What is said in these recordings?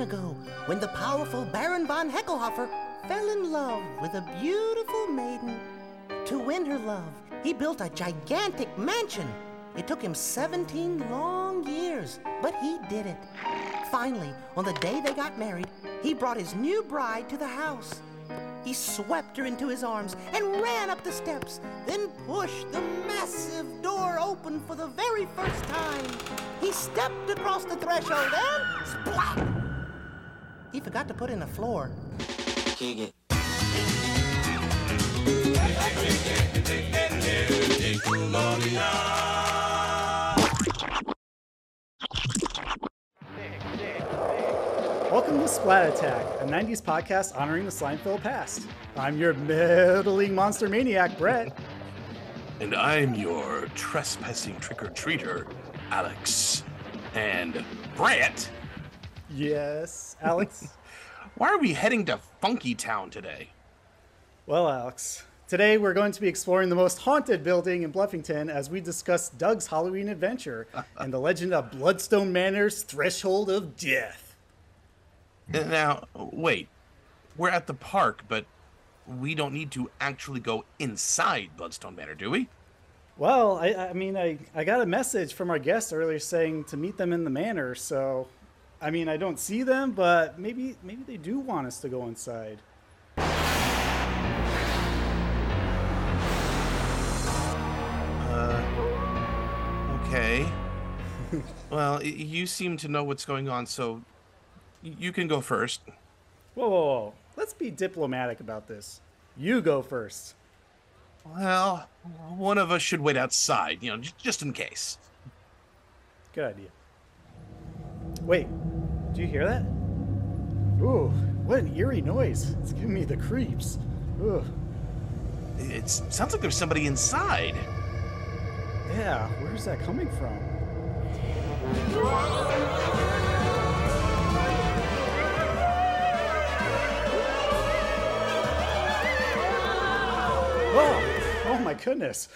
time ago when the powerful Baron von Hecklehoffer fell in love with a beautiful maiden. To win her love, he built a gigantic mansion. It took him 17 long years, but he did it. Finally, on the day they got married, he brought his new bride to the house. He swept her into his arms and ran up the steps, then pushed the massive door open for the very first time. He stepped across the threshold and splat! He forgot to put in a floor. Kick it. Welcome to Splat Attack, a 90s podcast honoring the Slimefeld past. I'm your middling monster maniac, Brett. And I'm your trespassing trick or treater, Alex. And Brett, Yes, Alex. why are we heading to Funky Town today? well, Alex, today we're going to be exploring the most haunted building in Bluffington as we discuss Doug's Halloween adventure and the legend of Bloodstone Manor's Threshold of Death. Now, wait. We're at the park, but we don't need to actually go inside Bloodstone Manor, do we? Well, I, I mean, I, I got a message from our guests earlier saying to meet them in the manor, so I mean, I don't see them, but maybe maybe they do want us to go inside. Uh, okay. well, you seem to know what's going on, so you can go first. Whoa, whoa, whoa. Let's be diplomatic about this. You go first. Well, one of us should wait outside, you know, j- just in case. Good idea. Wait, do you hear that? Ooh, what an eerie noise. It's giving me the creeps. Ooh, It sounds like there's somebody inside. yeah, where's that coming from? Whoa! Oh my goodness,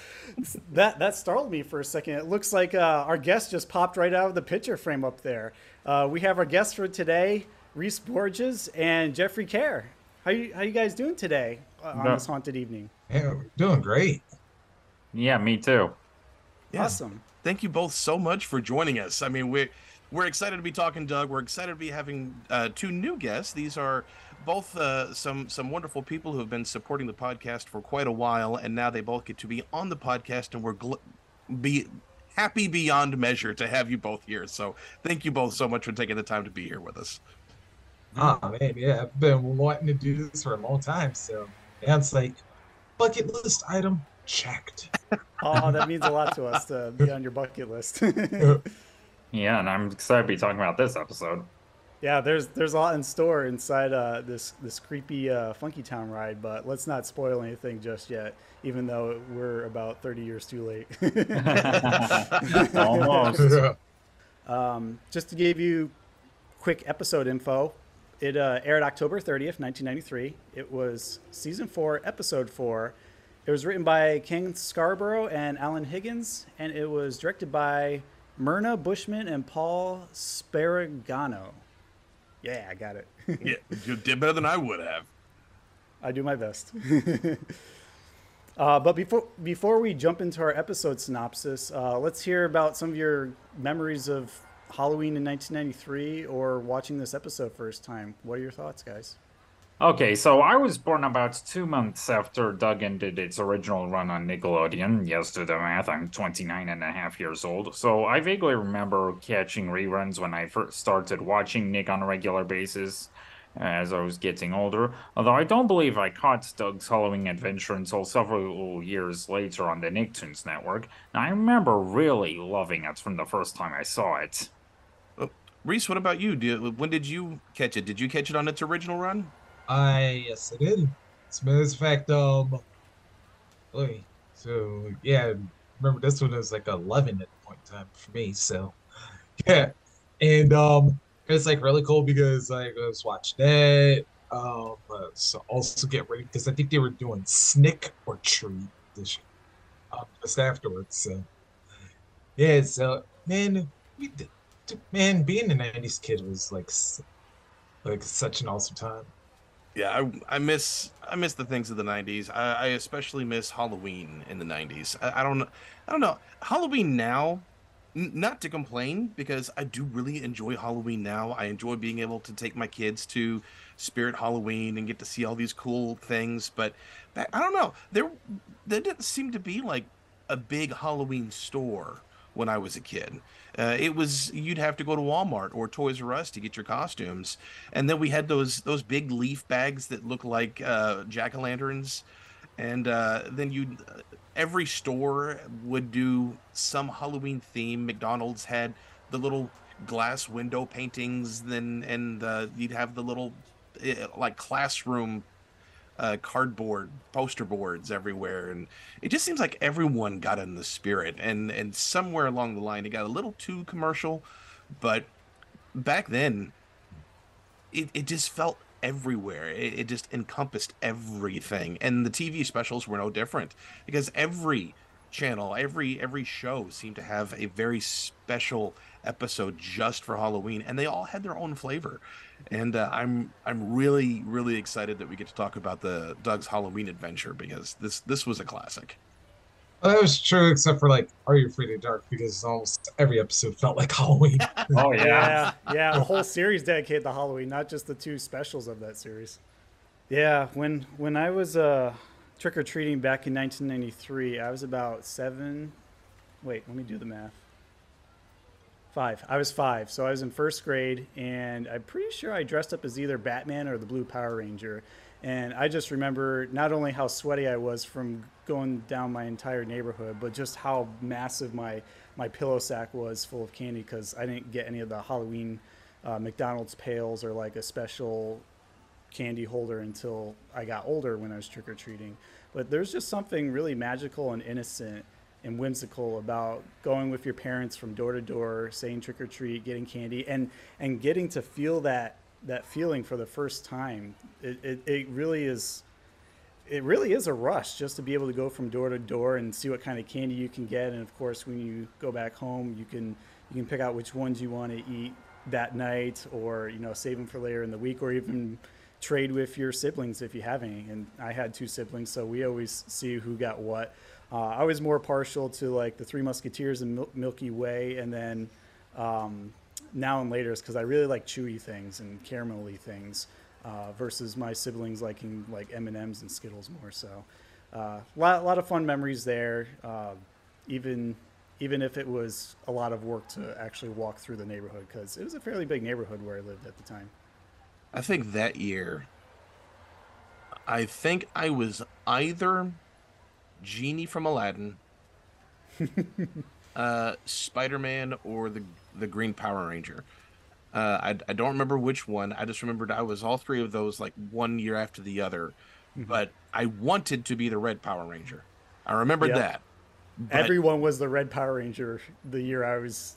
that that startled me for a second. It looks like uh, our guest just popped right out of the picture frame up there. Uh, we have our guests for today, Reese Borges and Jeffrey Kare. How you how you guys doing today uh, on No. this haunted evening? Yeah, we're doing great. Yeah, me too. Yeah. Awesome. Thank you both so much for joining us. I mean, we're we're excited to be talking, Doug. We're excited to be having uh, two new guests. These are both uh, some some wonderful people who have been supporting the podcast for quite a while, and now they both get to be on the podcast, and we're gl- be happy beyond measure to have you both here. So thank you both so much for taking the time to be here with us. Oh man, yeah, I've been wanting to do this for a long time. So yeah, it's like bucket list item checked. Oh, that means a lot to us to be on your bucket list. Yeah, and I'm excited to be talking about this episode. Yeah, there's there's a lot in store inside uh, this this creepy uh, Funky Town ride, but let's not spoil anything just yet. Even though we're about 30 years too late. Almost. Um, just to give you quick episode info, it uh, aired October 30th, 1993. It was season four, episode four. It was written by Ken Scarborough and Alan Higgins, and it was directed by Myrna Bushman and Paul Sparagano. Yeah, I got it. Yeah, you did better than I would have. I do my best. uh, but before before we jump into our episode synopsis, uh, let's hear about some of your memories of Halloween in 1993 or watching this episode first time. What are your thoughts, guys? Okay, so I was born about two months after Doug ended its original run on Nickelodeon. Yes, to the math, I'm 29 and a half years old. So I vaguely remember catching reruns when I first started watching Nick on a regular basis as I was getting older. Although I don't believe I caught Doug's Halloween adventure until several years later on the Nicktoons network. And I remember really loving it from the first time I saw it. Oh, Reese, what about you? When did you catch it? Did you catch it on its original run? I yes, I did. As a matter of fact, um, oy, so yeah, remember this one was like 11 at the point in time for me. So yeah, and um, it's like really cool because like I was watching that. Um, uh, so also get ready because I think they were doing Snick or Treat this um, just afterwards. So yeah, so man, we did, man, being a '90s kid was like Like such an awesome time. Yeah, I, I miss I miss the things of the '90s. I, I especially miss Halloween in the '90s. I, I don't I don't know Halloween now. n- Not to complain because I do really enjoy Halloween now. I enjoy being able to take my kids to Spirit Halloween and get to see all these cool things. But back, I don't know. There there didn't seem to be like a big Halloween store when I was a kid. Uh, it was you'd have to go to Walmart or Toys R Us to get your costumes, and then we had those those big leaf bags that look like uh, jack o' lanterns, and uh, then you every store would do some Halloween theme. McDonald's had the little glass window paintings, then and uh, you'd have the little eh, like classroom uh, cardboard poster boards everywhere, and it just seems like everyone got in the spirit, and and somewhere along the line it got a little too commercial, but back then it, it just felt everywhere. It, it just encompassed everything, and the TV specials were no different because every channel, every every show seemed to have a very special episode just for Halloween, and they all had their own flavor. And uh, I'm I'm really really excited that we get to talk about the Doug's Halloween Adventure because this this was a classic. Well, that was true, except for like Are You Afraid of the Dark? Because almost every episode felt like Halloween. Oh yeah. yeah, yeah, a whole series dedicated to Halloween, not just the two specials of that series. Yeah, when when I was uh, trick or treating back in 1993, I was about seven. Wait, let me do the math. Five. I was five, so I was in first grade, and I'm pretty sure I dressed up as either Batman or the Blue Power Ranger. And I just remember not only how sweaty I was from going down my entire neighborhood, but just how massive my my pillow sack was full of candy because I didn't get any of the Halloween uh, McDonald's pails or like a special candy holder until I got older when I was trick or treating. But there's just something really magical and innocent and whimsical about going with your parents from door to door, saying trick or treat, getting candy, and and getting to feel that that feeling for the first time. It, it, it really is. It really is a rush just to be able to go from door to door and see what kind of candy you can get, and of course, when you go back home, you can you can pick out which ones you want to eat that night, or you know save them for later in the week, or even trade with your siblings if you have any. And I had two siblings, so we always see who got what. Uh, I was more partial to like the Three Musketeers and Mil- Milky Way, and then um, now and later is because I really like chewy things and caramelly things uh, versus my siblings liking like M and M's and Skittles more. So a uh, lot, lot of fun memories there. Uh, even even if it was a lot of work to actually walk through the neighborhood because it was a fairly big neighborhood where I lived at the time. I think that year, I think I was either Genie from Aladdin, uh, Spider Man, or the the Green Power Ranger. Uh, I, I don't remember which one. I just remembered I was all three of those like one year after the other. But I wanted to be the Red Power Ranger. I remembered Yeah. that. But- Everyone was the Red Power Ranger the year I was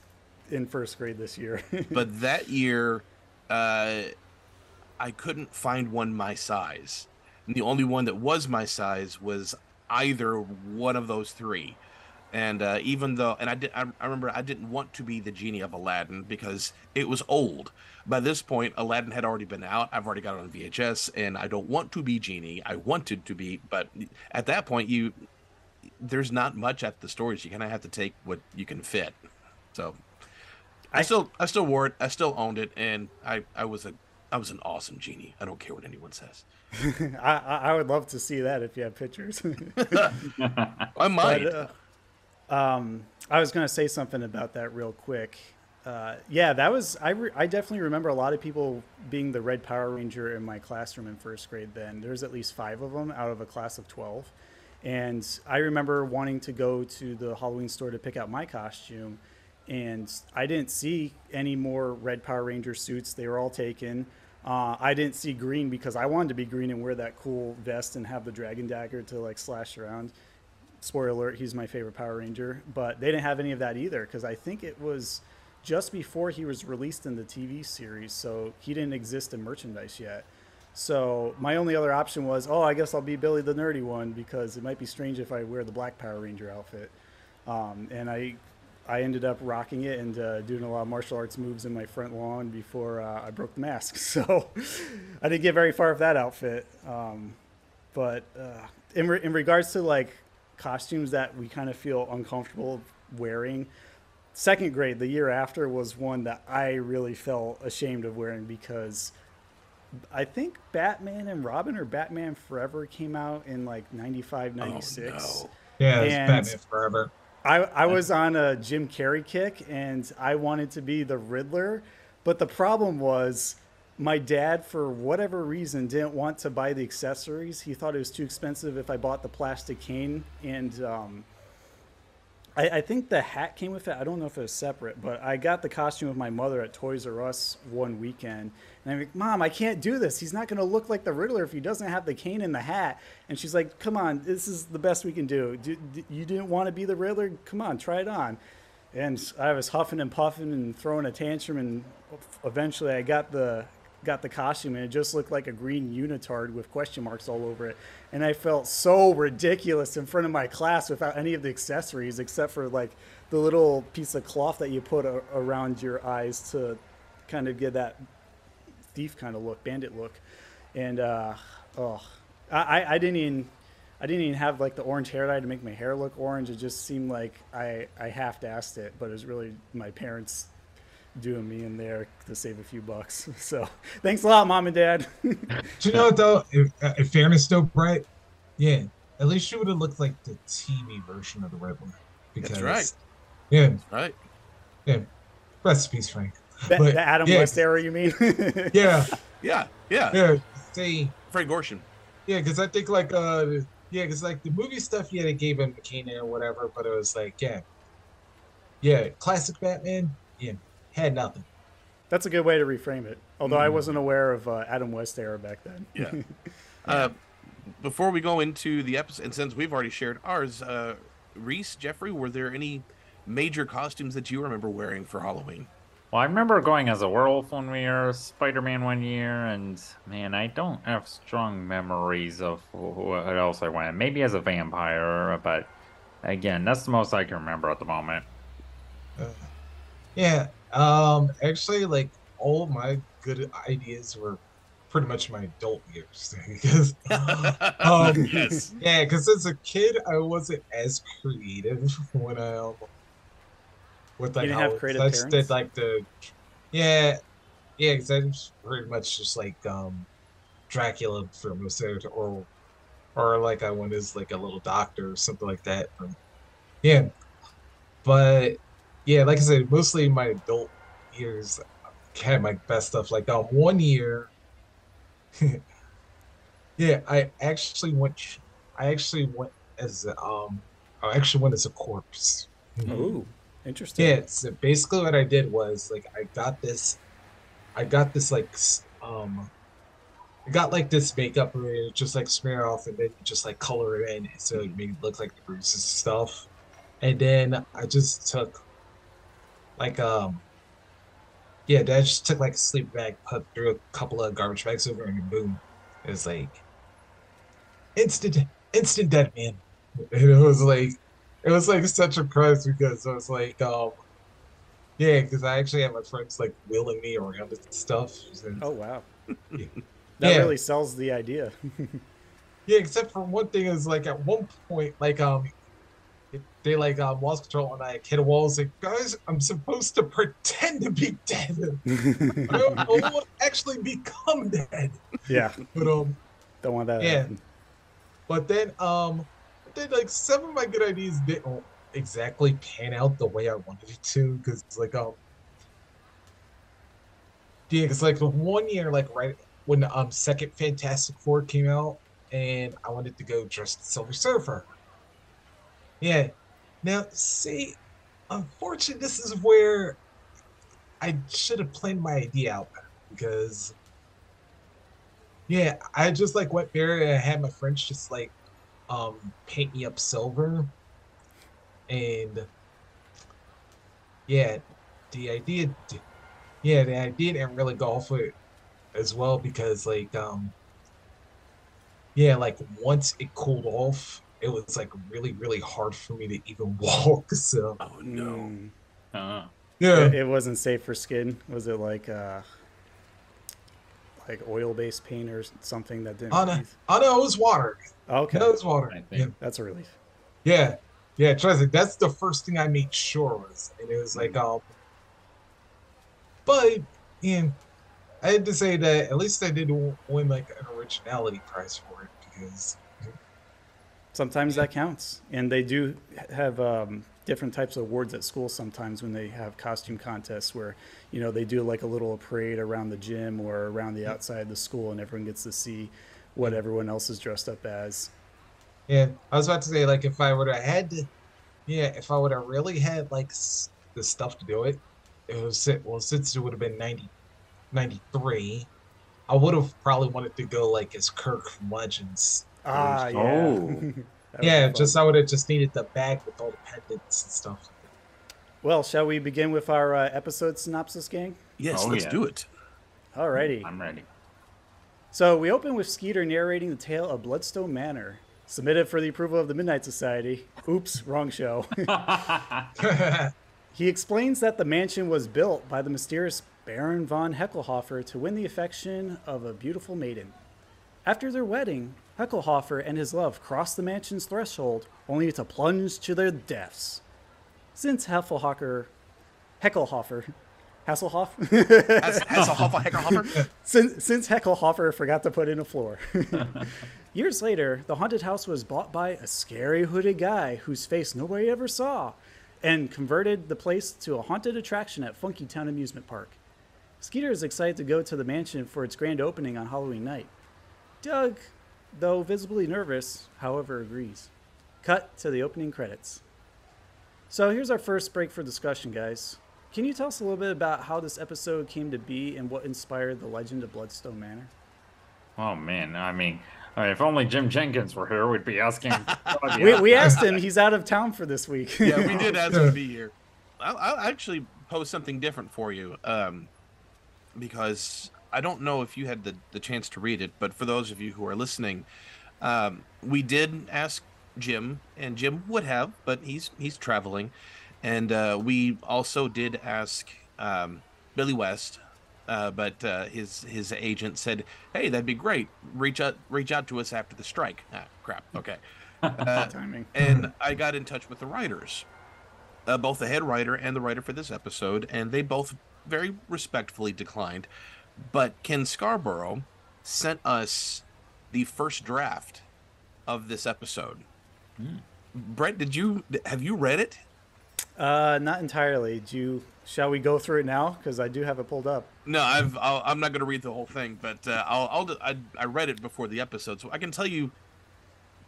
in first grade this year. but that year uh, i couldn't find one my size and the only one that was my size was either one of those three. And uh, even though and I, did, I, I remember i didn't want to be the genie of aladdin because it was old. By this point aladdin had already been out. I've already got it on vhs and i don't want to be genie. I wanted to be but at that point you there's not much at the stores. You kind of have to take what you can fit. So I still I still wore it. I still owned it, and I I was a I was an awesome genie. I don't care what anyone says. I, I would love to see that if you have pictures. I might. But, uh, um, I was going to say something about that real quick. Uh, yeah, that was I. Re- I definitely remember a lot of people being the Red Power Ranger in my classroom in first grade. Then there's at least five of them out of a class of twelve, and I remember wanting to go to the Halloween store to pick out my costume, and I didn't see any more Red Power Ranger suits. They were all taken. Uh, I didn't see green because I wanted to be green and wear that cool vest and have the dragon dagger to like slash around spoiler alert, he's my favorite Power Ranger. But they didn't have any of that either because I think it was just before he was released in the TV series, so he didn't exist in merchandise yet. So my only other option was, oh, I guess I'll be Billy the Nerdy one because it might be strange if I wear the Black Power Ranger outfit. Um, and I, I ended up rocking it and uh, doing a lot of martial arts moves in my front lawn before uh, I broke the mask. So I didn't get very far with that outfit. Um, but uh, in, re- in regards to like costumes that we kind of feel uncomfortable wearing, second grade, the year after, was one that I really felt ashamed of wearing because I think Batman and Robin or Batman Forever came out in like 95, 96. Oh, no. Yeah, And- Batman Forever. I, I was on a Jim Carrey kick and I wanted to be the Riddler, but the problem was my dad, for whatever reason, didn't want to buy the accessories. He thought it was too expensive if I bought the plastic cane, and um, I, I think the hat came with it. I don't know if it was separate, but I got the costume of my mother at Toys R Us one weekend, and I'm like, "Mom, I can't do this. He's not going to look like the Riddler if he doesn't have the cane and the hat." And she's like, "Come on, this is the best we can do. do, do you didn't want to be the Riddler? Come on, try it on." And I was huffing and puffing and throwing a tantrum, and eventually I got the got the costume, and it just looked like a green unitard with question marks all over it. And I felt so ridiculous in front of my class without any of the accessories except for like the little piece of cloth that you put a- around your eyes to kind of get that thief kind of look, bandit look. And uh, oh, I, I- didn't even I didn't even have like the orange hair dye to make my hair look orange. It just seemed like I I half-assed it, but it was really my parents doing me in there to save a few bucks. So thanks a lot, mom and dad. Do you know what though? If, uh, in fairness, though, Brett, yeah, at least you would have looked like the TV version of the Riddler. That's right. Yeah, Right. yeah. Rest in peace, Frank. the, But, the Adam yeah. West era, you mean? Yeah, Yeah. Yeah. yeah. See, Frank Gorshin. yeah, because I think like uh, yeah, because like the movie stuff, yeah, they gave him McKenna or whatever, but it was like, yeah, yeah, classic Batman, yeah, had nothing. That's a good way to reframe it. Although I Mm. wasn't aware of uh, Adam West era back then. Yeah. Uh, before we go into the episode, and since we've already shared ours, uh, Reese, Jeffrey, were there any major costumes that you remember wearing for Halloween? Well, I remember going as a werewolf one year, Spider-Man one year, and man, I don't have strong memories of what else I went. Maybe as a vampire, but again, that's the most I can remember at the moment. Uh, yeah, um, actually, like all of my good ideas were pretty much my adult years because um, yes. Yeah, because as a kid, I wasn't as creative when I um, with like didn't how have creative I just parents? did like the yeah, yeah, because I was pretty much just like um Dracula for most of it, or or like I went as like a little doctor or something like that. Um, yeah, but yeah, like I said, mostly my adult years, had my best stuff. Like that one year. Yeah, I actually went. I actually went as a, um. I actually went as a corpse. Ooh, interesting. Yeah. So basically, what I did was like I got this. I got this like um. I got like this makeup where you just like smear off and then you just like color it in so it made it look like the bruises and stuff. And then I just took like um yeah, Dad just took like a sleep bag, put through a couple of garbage bags over, and boom, it was like instant, instant dead man. And it was like, it was like such a surprise because I was like, um, yeah, because I actually had my friends like wheeling me around and stuff. and- Oh wow. Yeah. That Yeah. really sells the idea. Yeah, except for one thing is like at one point, like um, they like um lost control and I hit a wall. I was like, guys, I'm supposed to pretend to be dead. I won't actually become dead. yeah, But um, don't want that. Yeah. happen. but then um, then like some of my good ideas didn't exactly pan out the way I wanted it to because like um, yeah, because like one year like right when um second Fantastic Four came out and I wanted to go dressed Silver Surfer. Yeah. Now, see, unfortunately, this is where I should have planned my idea out because, yeah, I just like went there and I had my friends just like um paint me up silver, and yeah, the idea, yeah, the idea didn't really go off with it as well because like um yeah, like once it cooled off, it was like really, really hard for me to even walk. So Oh no. Mm. Uh, Yeah. It, it wasn't safe for skin. Was it like uh, like oil-based paint or something that didn't? Oh no, oh no, it was water. Okay, No, it was water. I Yeah. that's a relief. Yeah, yeah. Trust me, that's the first thing I made sure was, and it was like, um, but yeah, I had to say that at least I did win like an originality prize for it because Sometimes that counts, and they do have um, different types of awards at school. Sometimes when they have costume contests, where you know they do like a little parade around the gym or around the outside of the school, and everyone gets to see what everyone else is dressed up as. yeah, I was about to say like if I would have had to, yeah, if I would have really had like s- the stuff to do it, it was well since it would have been 90, 93, I would have probably wanted to go like as Kirk from Legends. Ah, yeah. Oh. That would be Yeah, just I would have just needed the bag with all the pendants and stuff. Well, shall we begin with our uh, episode synopsis, gang? Yes, Oh, let's yeah. do it. Alrighty. I'm ready. So we open with Skeeter narrating the tale of Bloodstone Manor, submitted for the approval of the Midnight Society. Oops, wrong show. he explains that the mansion was built by the mysterious Baron von Hecklehoffer to win the affection of a beautiful maiden. After their wedding, Hecklehoffer and his love cross the mansion's threshold, only to plunge to their deaths. Since Heffelhofer, Hecklehoffer, Hasselhoff, Has, has a Hoffa Hecker Hoffer? since, since Hecklehoffer forgot to put in a floor. Years later, the haunted house was bought by a scary hooded guy whose face nobody ever saw and converted the place to a haunted attraction at Funky Town Amusement Park. Skeeter is excited to go to the mansion for its grand opening on Halloween night. Doug, though visibly nervous, however, agrees. Cut to the opening credits. So here's our first break for discussion, guys. Can you tell us a little bit about how this episode came to be and what inspired the legend of Bloodstone Manor? Oh man, I mean, uh, if only Jim Jenkins were here, we'd be asking. We, we asked him, he's out of town for this week. yeah, we did ask him to be here. I'll, I'll actually pose something different for you, um, because I don't know if you had the, the chance to read it, but for those of you who are listening, um, we did ask Jim, and Jim would have, but he's he's traveling, and uh, we also did ask um, Billy West. Uh, but uh, his his agent said, "Hey, that'd be great. Reach out reach out to us after the strike." Ah, crap. Okay. Uh, Timing. and I got in touch with the writers, uh, both the head writer and the writer for this episode, and they both very respectfully declined. But Ken Scarborough sent us the first draft of this episode. Brett, did you have you read it? Uh, not entirely. Do you, shall we go through it now? Because I do have it pulled up. No, I've I'll, I'm not going to read the whole thing, but uh, I'll, I'll I, I read it before the episode, so I can tell you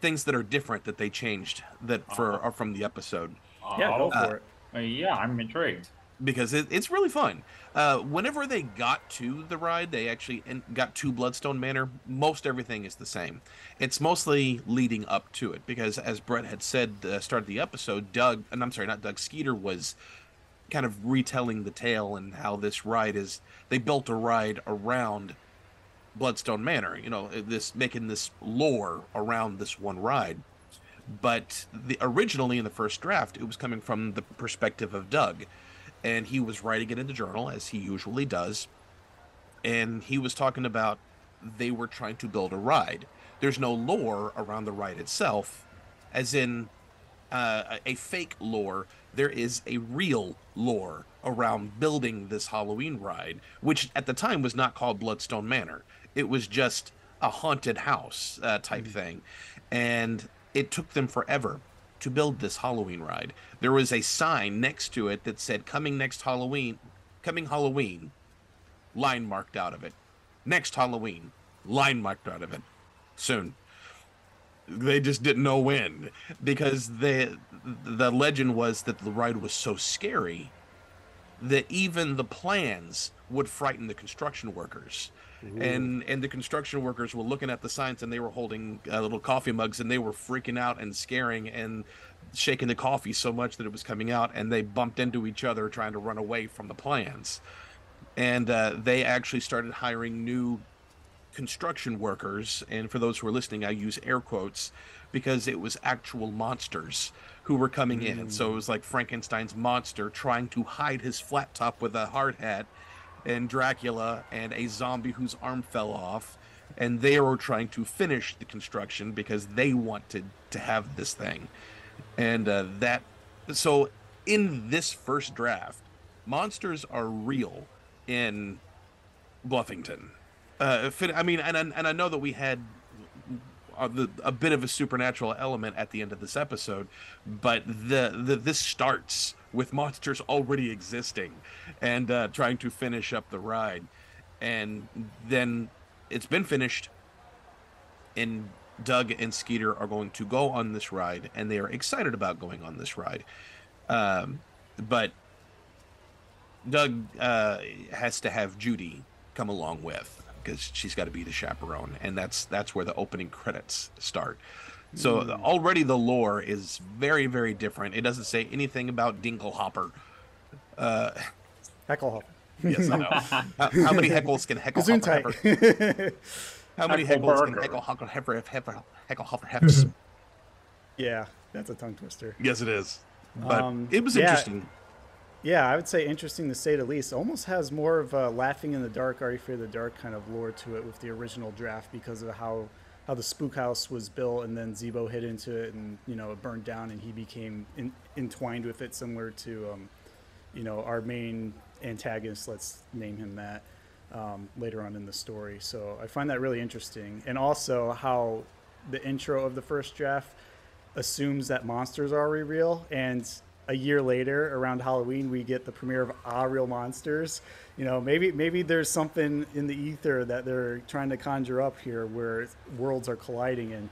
things that are different that they changed that for are from the episode. Yeah, go Oh, for it. uh, yeah, I'm intrigued. Because it, it's really fun. Uh, whenever they got to the ride, they actually got to Bloodstone Manor. Most everything is the same. It's mostly leading up to it because, as Brett had said, uh, started the episode, Doug, and I'm sorry, not Doug Skeeter was kind of retelling the tale and how this ride is. They built a ride around Bloodstone Manor. You know, this making this lore around this one ride but the originally in the first draft it was coming from the perspective of Doug and he was writing it in the journal as he usually does. And he was talking about they were trying to build a ride. There's no lore around the ride itself as in uh, a fake lore. There is a real lore around building this halloween ride which at the time was not called bloodstone manor. It was just a haunted house uh, type thing. And it took them forever to build this halloween ride. There was a sign next to it that said coming next halloween coming halloween line marked out of it. Next halloween line marked out of it. Soon. They just didn't know when because the the legend was that the ride was so scary that even the plans would frighten the construction workers and and the construction workers were looking at the signs and they were holding uh, little coffee mugs and they were freaking out and scaring and shaking the coffee so much that it was coming out and they bumped into each other trying to run away from the plans. And uh, they actually started hiring new construction workers. And for those who are listening i use air quotes because it was actual monsters who were coming in. So it was like Frankenstein's monster trying to hide his flat top with a hard hat, and Dracula and a zombie whose arm fell off, and they were trying to finish the construction because they wanted to have this thing, and uh, that. So in this first draft, monsters are real in Bluffington. Uh, I mean, and and I know that we had the, a bit of a supernatural element at the end of this episode, but the, the this starts with monsters already existing and uh, trying to finish up the ride, and then it's been finished, and Doug and Skeeter are going to go on this ride, and they are excited about going on this ride, um, but Doug uh, has to have Judy come along with because she's got to be the chaperone, and that's that's where the opening credits start. So the- already the lore is very very different. It doesn't say anything about Dinklehopper. Uh, Heckelhopper. yes, I know. how, how many heckles can Heckelhopper? Gesundheit. Have? How many heckles can Heckelberger. Heckelhopper have? Heckelhopper have? yeah, that's a tongue twister. yes, it is. But Um, it was yeah. interesting. Yeah, I would say interesting to say the least. Almost has more of a laughing in the dark, are you afraid of the dark kind of lore to it with the original draft because of how how the spook house was built and then Zeebo hit into it and you know it burned down and he became in, entwined with it, similar to um, you know our main antagonist. Let's name him that um, later on in the story. So I find that really interesting, and also how the intro of the first draft assumes that monsters are already real and a year later around halloween we get the premiere of ah real monsters. You know maybe maybe there's something in the ether that they're trying to conjure up here where worlds are colliding and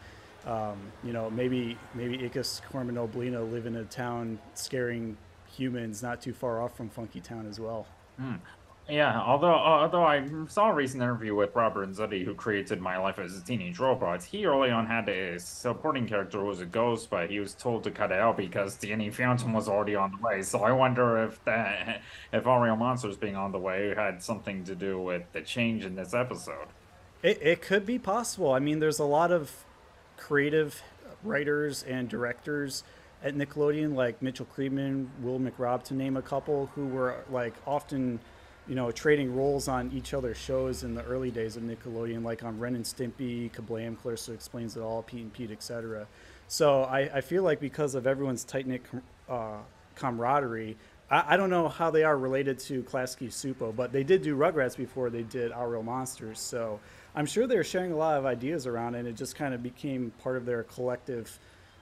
um, you know maybe maybe Icus Cormanoblino live in a town scaring humans not too far off from funky town as well Yeah, although uh, although I saw a recent interview with Rob Renzetti, who created My Life as a Teenage Robot, he early on had a supporting character who was a ghost, but he was told to cut it out because Danny Phantom was already on the way. So I wonder if that if All Real Monsters being on the way had something to do with the change in this episode. It, it could be possible. I mean, there's a lot of creative writers and directors at Nickelodeon, like Mitchell Kriegman, Will McRobb, to name a couple, who were like often, you know, trading roles on each other's shows in the early days of Nickelodeon, like on Ren and Stimpy, Kablam, Clarissa Explains It All, Pete and Pete, etc. So I, I feel like because of everyone's tight knit uh, camaraderie, I, I don't know how they are related to Klasky Csupo, but they did do Rugrats before they did Our Real Monsters. So I'm sure they're sharing a lot of ideas around, and it just kind of became part of their collective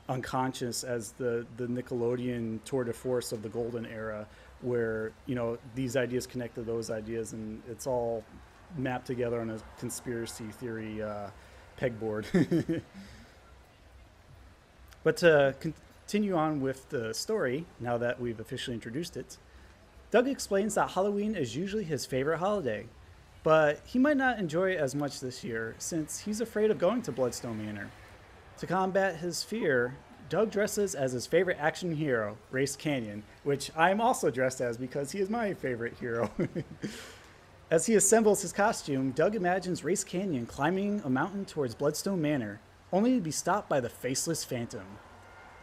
unconscious as the, the Nickelodeon tour de force of the golden era, where you know these ideas connect to those ideas, and it's all mapped together on a conspiracy theory uh, pegboard. But to continue on with the story, now that we've officially introduced it, Doug explains that Halloween is usually his favorite holiday, but he might not enjoy it as much this year since he's afraid of going to Bloodstone Manor. To combat his fear, Doug dresses as his favorite action hero, Race Canyon, which I'm also dressed as because he is my favorite hero. As he assembles his costume, Doug imagines Race Canyon climbing a mountain towards Bloodstone Manor, only to be stopped by the faceless Phantom.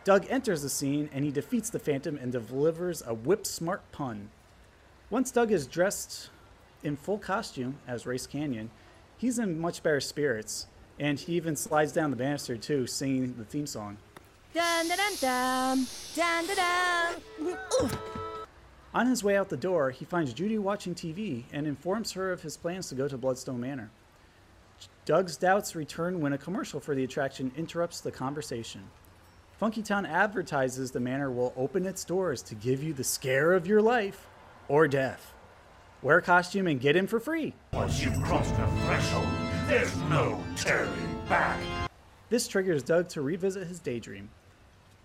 Doug enters the scene and he defeats the Phantom and delivers a whip smart pun. Once Doug is dressed in full costume as Race Canyon, he's in much better spirits, and he even slides down the banister too, singing the theme song. Dun dun dun dun dun dun dun. Ooh. On his way out the door, he finds Judy watching TV and informs her of his plans to go to Bloodstone Manor. Doug's doubts return when a commercial for the attraction interrupts the conversation. Funkytown advertises the manor will open its doors to give you the scare of your life or death. Wear a costume and get in for free. Once you've crossed the threshold, there's no turning back. This triggers Doug to revisit his daydream.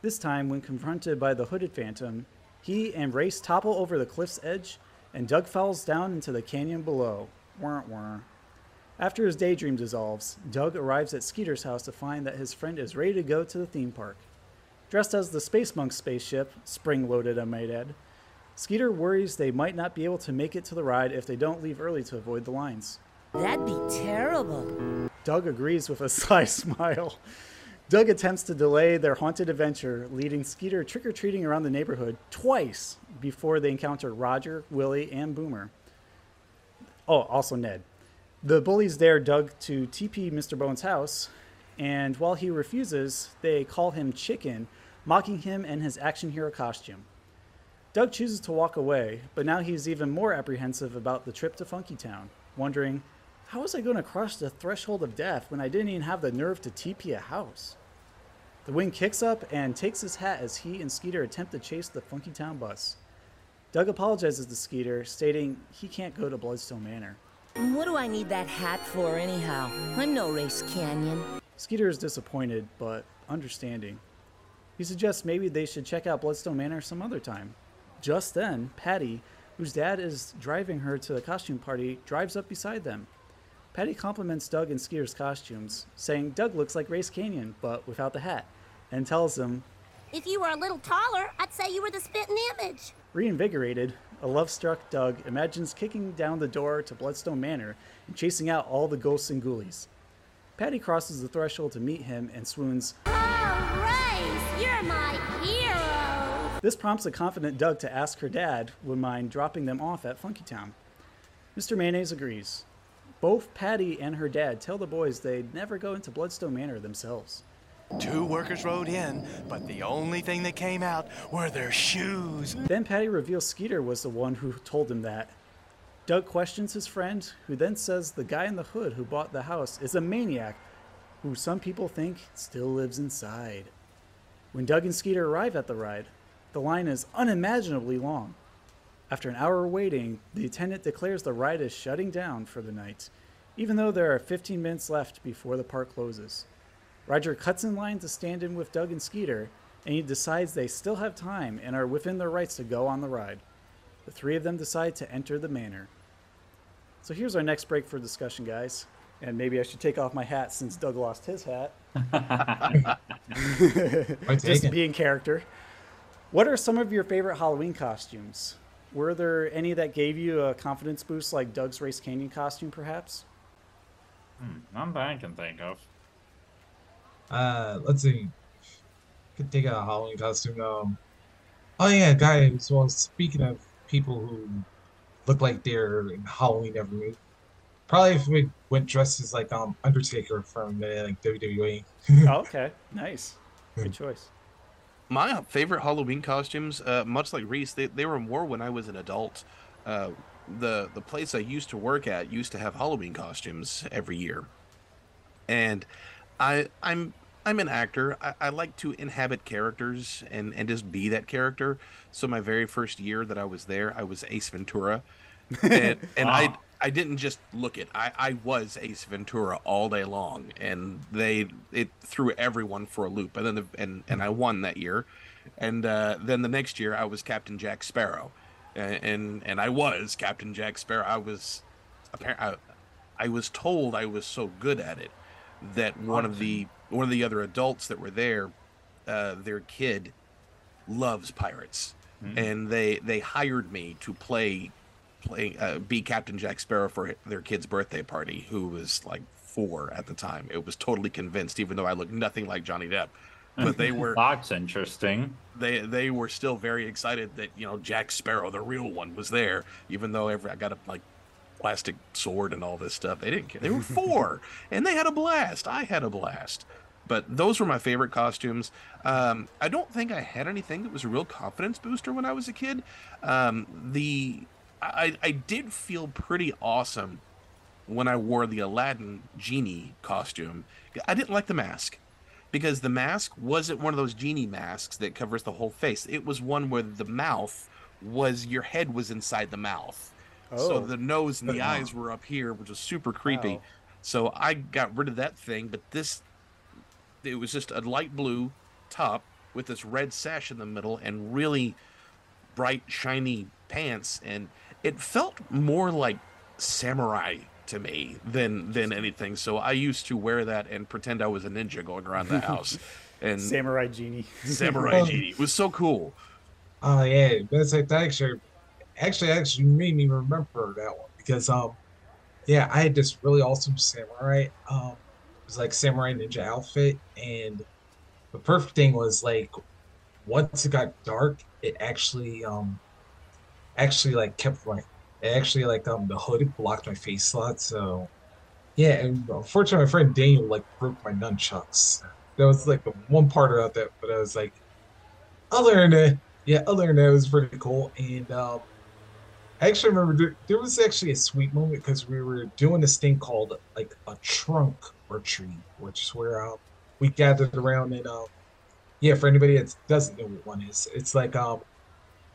This time, when confronted by the hooded phantom, he and Race topple over the cliff's edge, and Doug falls down into the canyon below. Wah, wah. After his daydream dissolves, Doug arrives at Skeeter's house to find that his friend is ready to go to the theme park. Dressed as the Space Monk spaceship, spring loaded, I might add, Skeeter worries they might not be able to make it to the ride if they don't leave early to avoid the lines. That'd be terrible. Doug agrees with a sly smile. Doug attempts to delay their haunted adventure, leading Skeeter trick or treating around the neighborhood twice before they encounter Roger, Willie, and Boomer. Oh, also Ned. The bullies dare Doug to TP Mr. Bones' house, and while he refuses, they call him Chicken, mocking him and his action hero costume. Doug chooses to walk away, but now he's even more apprehensive about the trip to Funky Town, wondering, how was I going to cross the threshold of death when I didn't even have the nerve to TP a house? The wind kicks up and takes his hat as he and Skeeter attempt to chase the Funky Town bus. Doug apologizes to Skeeter, stating he can't go to Bloodstone Manor. What do I need that hat for, anyhow? I'm no Race Canyon. Skeeter is disappointed, but understanding. He suggests maybe they should check out Bloodstone Manor some other time. Just then, Patty, whose dad is driving her to the costume party, drives up beside them. Patty compliments Doug and Skeeter's costumes, saying Doug looks like Race Canyon, but without the hat, and tells him, If you were a little taller, I'd say you were the spitting image. Reinvigorated, a love struck Doug imagines kicking down the door to Bloodstone Manor and chasing out all the ghosts and ghoulies. Patty crosses the threshold to meet him and swoons. Oh, Race, you're my hero. This prompts a confident Doug to ask her dad would mind dropping them off at Funky Town. Mr. Mayonnaise agrees. Both Patty and her dad tell the boys they'd never go into Bloodstone Manor themselves. Two workers rode in, but the only thing that came out were their shoes. Then Patty reveals Skeeter was the one who told him that. Doug questions his friend, who then says the guy in the hood who bought the house is a maniac who some people think still lives inside. When Doug and Skeeter arrive at the ride, the line is unimaginably long. After an hour of waiting, the attendant declares the ride is shutting down for the night, even though there are 15 minutes left before the park closes. Roger cuts in line to stand in with Doug and Skeeter, and he decides they still have time and are within their rights to go on the ride. The three of them decide to enter the manor. So here's our next break for discussion, guys. And maybe I should take off my hat since Doug lost his hat. Just take to it. be in character. What are some of your favorite Halloween costumes? Were there any that gave you a confidence boost, like Doug's Race Canyon costume, perhaps? Hmm, None that I can think of. Uh, let's see. Could take a Halloween costume. Um, oh yeah, guys. Well, speaking of people who look like they're in Halloween every movie, probably if we went dressed as like um Undertaker from the like WWE. oh, okay. Nice. Good choice. My favorite Halloween costumes, uh, much like Reese, they, they were more when I was an adult. Uh, the the place I used to work at used to have Halloween costumes every year, and I I'm I'm an actor. I, I like to inhabit characters and and just be that character. So my very first year that I was there, I was Ace Ventura, and and I Wow. I didn't just look it. I, I was Ace Ventura all day long, and they it threw everyone for a loop. And then the, and and I won that year, and uh, then the next year I was Captain Jack Sparrow, and and, and I was Captain Jack Sparrow. I was apparent. I, I was told I was so good at it that one of the one of the other adults that were there, uh, their kid, loves pirates, and they they hired me to play play uh, be Captain Jack Sparrow for their kid's birthday party, who was like four at the time. It was totally convinced, even though I looked nothing like Johnny Depp. But they were That's interesting. they they were still very excited that you know Jack Sparrow, the real one, was there, even though every I got a like plastic sword and all this stuff. They didn't care. They were four, and they had a blast. I had a blast. But those were my favorite costumes. Um, I don't think I had anything that was a real confidence booster when I was a kid. Um, the I, I did feel pretty awesome when I wore the Aladdin genie costume. I didn't like the mask because the mask wasn't one of those genie masks that covers the whole face. It was one where the mouth was your head was inside the mouth. So Oh. the nose and the eyes were up here, which was super creepy. Wow. So I got rid of that thing, but this it was just a light blue top with this red sash in the middle and really bright shiny pants and it felt more like samurai to me than than anything. So I used to wear that and pretend I was a ninja going around the house. And Samurai Genie. samurai genie It was so cool. Oh yeah, that's like that actually actually actually made me remember that one because um yeah, I had this really awesome samurai um it was like samurai ninja outfit and the perfect thing was like once it got dark, it actually um actually like kept my actually like um the hood blocked my face slot. So yeah, and unfortunately my friend Daniel like broke my nunchucks. That was like the one part about that, but I was like, other than that, yeah, other than that, it was pretty cool. And um, I actually remember there, there was actually a sweet moment because we were doing this thing called like a trunk retreat, which is where um, we gathered around and um, yeah, for anybody that doesn't know what one is, it's like um,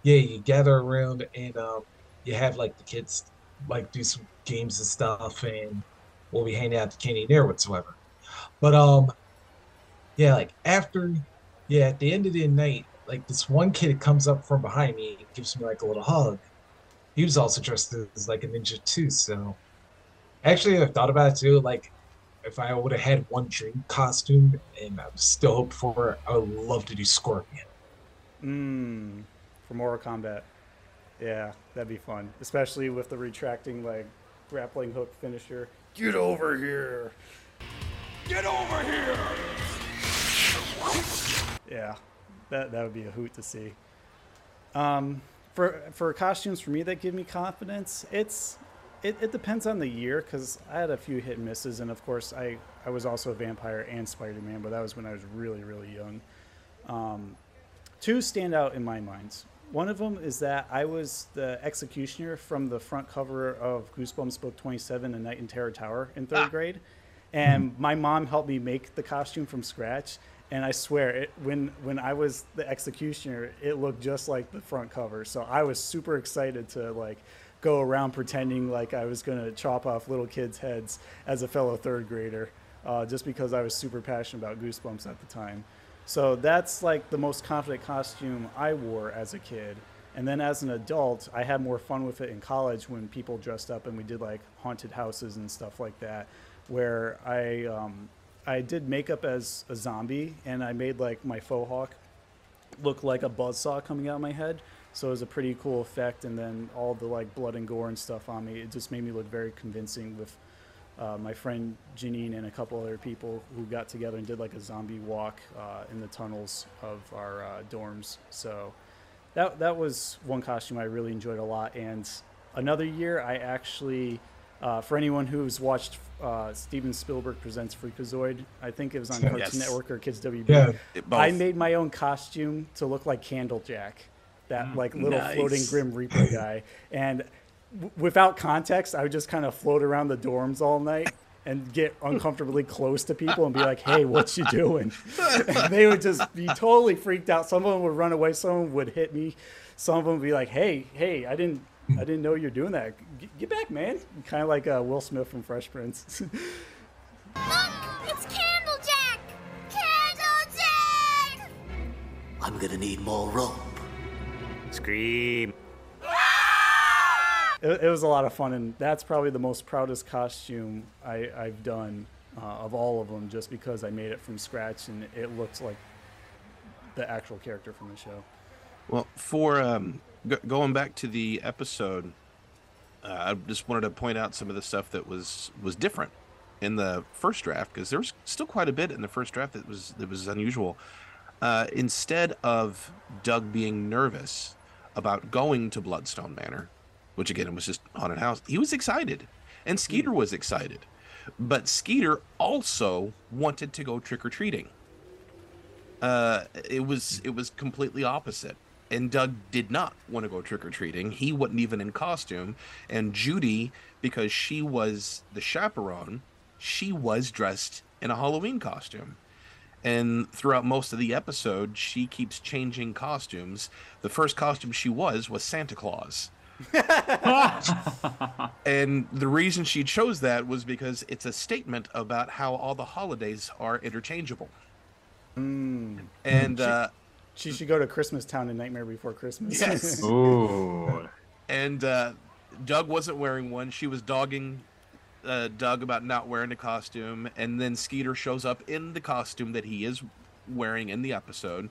yeah, you gather around and um, you have like the kids like do some games and stuff, and we'll be hanging out the candy there whatsoever. But um, yeah, like after, yeah, at the end of the night, like this one kid comes up from behind me and gives me like a little hug. He was also dressed as like a ninja too, so actually I've thought about it too. Like if I would have had one dream costume and I'm still hoping for, I would love to do Scorpion. Mmm. For Mortal Kombat. Yeah, that'd be fun. Especially with the retracting like grappling hook finisher. Get over here. Get over here! Yeah, that that would be a hoot to see. Um, for for costumes for me that give me confidence, it's it, it depends on the year because I had a few hit and misses, and of course I I was also a vampire and Spider Man, but that was when I was really really young. Um, two stand out in my minds. One of them is that I was the executioner from the front cover of Goosebumps Book 27, A Night in Terror Tower, in third grade. And my mom helped me make the costume from scratch. And I swear, it, when when I was the executioner, it looked just like the front cover. So I was super excited to like go around pretending like I was gonna chop off little kids' heads as a fellow third grader, uh, just because I was super passionate about Goosebumps at the time. So that's like the most confident costume I wore as a kid. And then as an adult, I had more fun with it in college when people dressed up and we did like haunted houses and stuff like that, where I um, I did makeup as a zombie and I made like my faux hawk look like a buzzsaw coming out of my head. So it was a pretty cool effect. And then all the like blood and gore and stuff on me, it just made me look very convincing with uh, my friend Janine and a couple other people who got together and did like a zombie walk uh, in the tunnels of our uh, dorms. So that that was one costume I really enjoyed a lot. And another year, I actually, uh, for anyone who's watched uh, Steven Spielberg presents Freakazoid, I think it was on Cartoon Yes. Network or Kids WB. Yeah. I made my own costume to look like Candlejack, that like little Nice. floating Grim Reaper guy. And w- without context, I would just kind of float around the dorms all night and get uncomfortably close to people and be like, "Hey, what you doing?" And they would just be totally freaked out. Some of them would run away. Some of them would hit me. Some of them would be like, "Hey, hey, I didn't." I didn't know you're doing that. G- Get back, man! Kind of like uh, Will Smith from Fresh Prince. Look, it's Candlejack! Candlejack! I'm gonna need more rope. Scream. It, it was a lot of fun, and that's probably the most proudest costume I, I've done uh, of all of them, just because I made it from scratch and it looked like the actual character from the show. Well, for um, g- going back to the episode, uh, I just wanted to point out some of the stuff that was was different in the first draft because there was still quite a bit in the first draft that was that was unusual. Uh, instead of Doug being nervous about going to Bloodstone Manor, which again was just haunted house, he was excited, and Skeeter was excited, but Skeeter also wanted to go trick or treating uh, it was it was completely opposite. And Doug did not want to go trick or treating. He wasn't even in costume. And Judy, because she was the chaperone, she was dressed in a Halloween costume. And throughout most of the episode, she keeps changing costumes. The first costume she was was Santa Claus. and the reason she chose that was because it's a statement about how all the holidays are interchangeable. And uh, She should go to Christmas Town in Nightmare Before Christmas. Yes. Ooh. and uh, Doug wasn't wearing one. She was dogging uh, Doug about not wearing a costume, and then Skeeter shows up in the costume that he is wearing in the episode,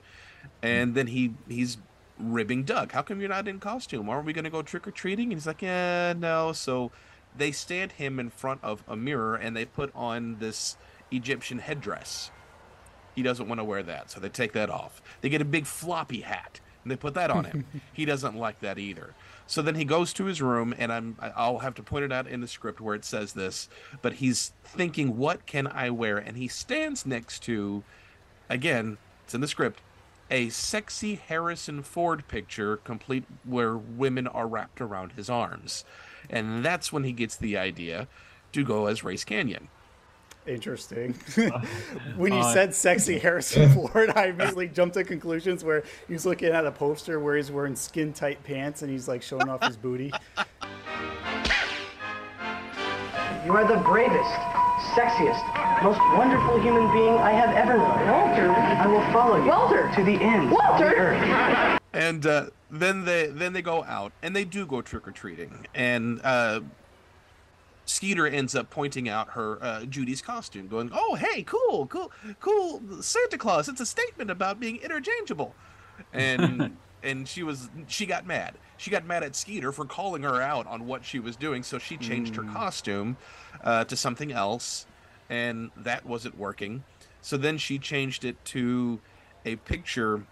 and then he he's ribbing Doug. How come you're not in costume? Aren't we going to go trick or treating? And he's like, yeah, no. So they stand him in front of a mirror and they put on this Egyptian headdress. He doesn't want to wear that, so they take that off. They get a big floppy hat and they put that on him. he doesn't like that either. So then he goes to his room, and I'm I'll have to point it out in the script where it says this, but he's thinking, what can I wear? And he stands next to, again, it's in the script, a sexy Harrison Ford picture, complete where women are wrapped around his arms, and that's when he gets the idea to go as Race Canyon. Interesting. when you Uh, said sexy Harrison Ford, I immediately jumped to conclusions where he's looking at a poster where he's wearing skin tight pants and he's like showing off his booty. You are the bravest, sexiest, most wonderful human being I have ever known. Walter, I will follow you. Walter, to the end. Walter, of the earth. and uh, then they then they go out and they do go trick or treating and uh, Skeeter ends up pointing out her uh, Judy's costume, going, "Oh, hey, cool, cool, cool, Santa Claus! It's a statement about being interchangeable." And and she was she got mad. She got mad at Skeeter for calling her out on what she was doing, so she changed her costume uh, to something else, and that wasn't working. So then she changed it to a picture.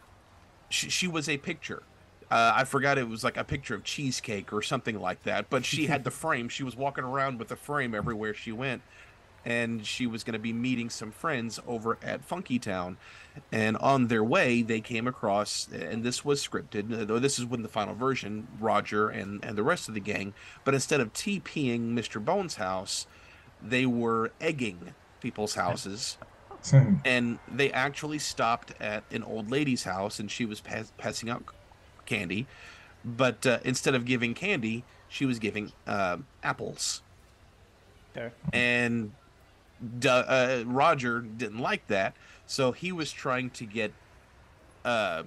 She, she was a picture. Uh, I forgot it was like a picture of cheesecake or something like that. But she had the frame. She was walking around with the frame everywhere she went, and she was going to be meeting some friends over at Funky Town. And on their way, they came across, and this was scripted. Though this is when the final version, Roger and and the rest of the gang. But instead of TPing Mr. Bones' house, they were egging people's houses and they actually stopped at an old lady's house and she was pass- passing out candy but uh, instead of giving candy she was giving uh, apples Okay. and Du- uh, roger didn't like that so he was trying to get uh,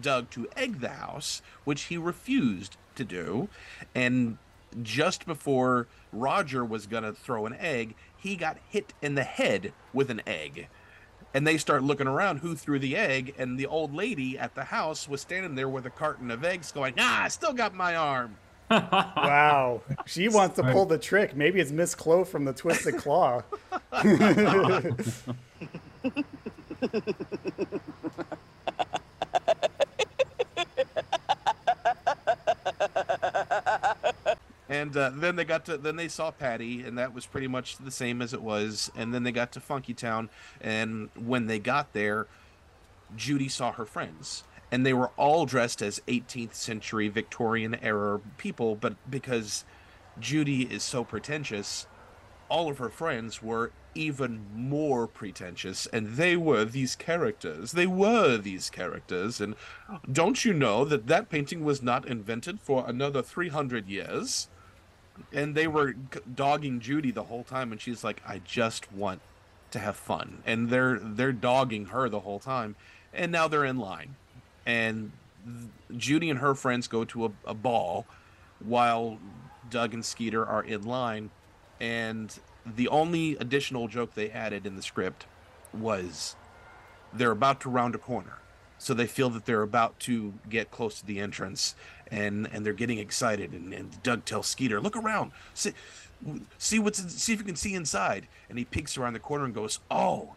doug to egg the house which he refused to do and just before roger was going to throw an egg he got hit in the head with an egg. And they start looking around who threw the egg and the old lady at the house was standing there with a carton of eggs going ah i still got my arm Wow. She wants to pull the trick. Maybe it's Miss Clo from the Twisted Claw. and uh, then they got to then they saw patty and that was pretty much the same as it was and then they got to funky town and when they got there judy saw her friends and they were all dressed as 18th century victorian era people but because judy is so pretentious all of her friends were even more pretentious and they were these characters. They were these characters and don't you know that that painting was not invented for another 300 years? And they were dogging judy the whole time and she's like i just want to have fun. And they're they're dogging her the whole time. And now they're in line and judy and her friends go to a, a ball while doug and skeeter are in line and the only additional joke they added in the script was they're about to round a corner so they feel that they're about to get close to the entrance and and they're getting excited and, and doug tells skeeter look around. See, see what's see if you can see inside. And he peeks around the corner and goes oh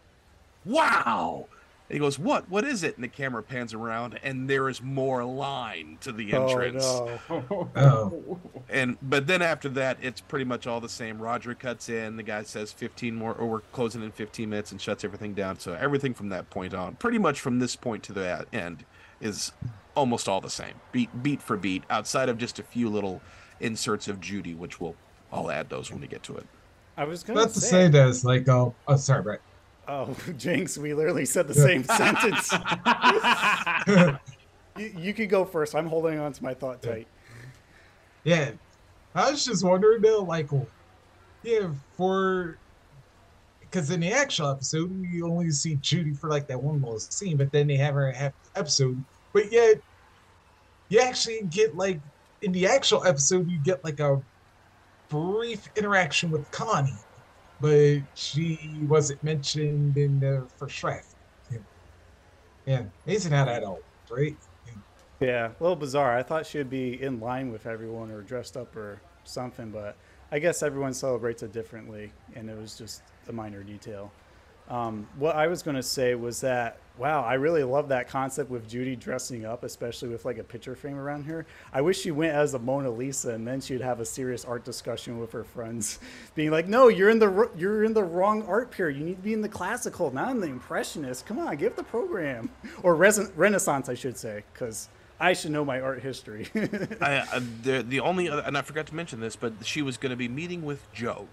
wow he goes what? What is it? And the camera pans around and there is more line to the entrance. Oh, entrance. no. Oh, and but then after that it's pretty much all the same. Roger cuts in the guy says 15 more or we're closing in 15 minutes and shuts everything down. So everything from that point on pretty much from this point to the end is almost all the same. Beat beat for beat outside of just a few little inserts of judy which we'll i'll add those when we get to it. I was going not to say that it's like, oh, oh, sorry, Brett. Oh, Jinx, we literally said the same sentence. you, you could go first. I'm holding on to my thought tight. Yeah, I was just wondering though, like, yeah, for because in the actual episode you only see Judy for like that one little scene, but then they have her half episode. But yet, you actually get like in the actual episode you get like a brief interaction with Connie, but she wasn't mentioned in the first draft. Yeah, yeah amazing how that all right? Yeah, a little bizarre. I thought she would be in line with everyone or dressed up or something, but I guess everyone celebrates it differently, and it was just a minor detail. Um, what I was going to say was that wow, I really love that concept with Judy dressing up, especially with like a picture frame around her. I wish she went as a Mona Lisa, and then she'd have a serious art discussion with her friends, being like, "No, you're in the you're in the wrong art period. You need to be in the classical, not in the impressionist. Come on, give the program or res- Renaissance, I should say, because." I should know my art history. I, the the only other, and I forgot to mention this, but she was going to be meeting with Joe.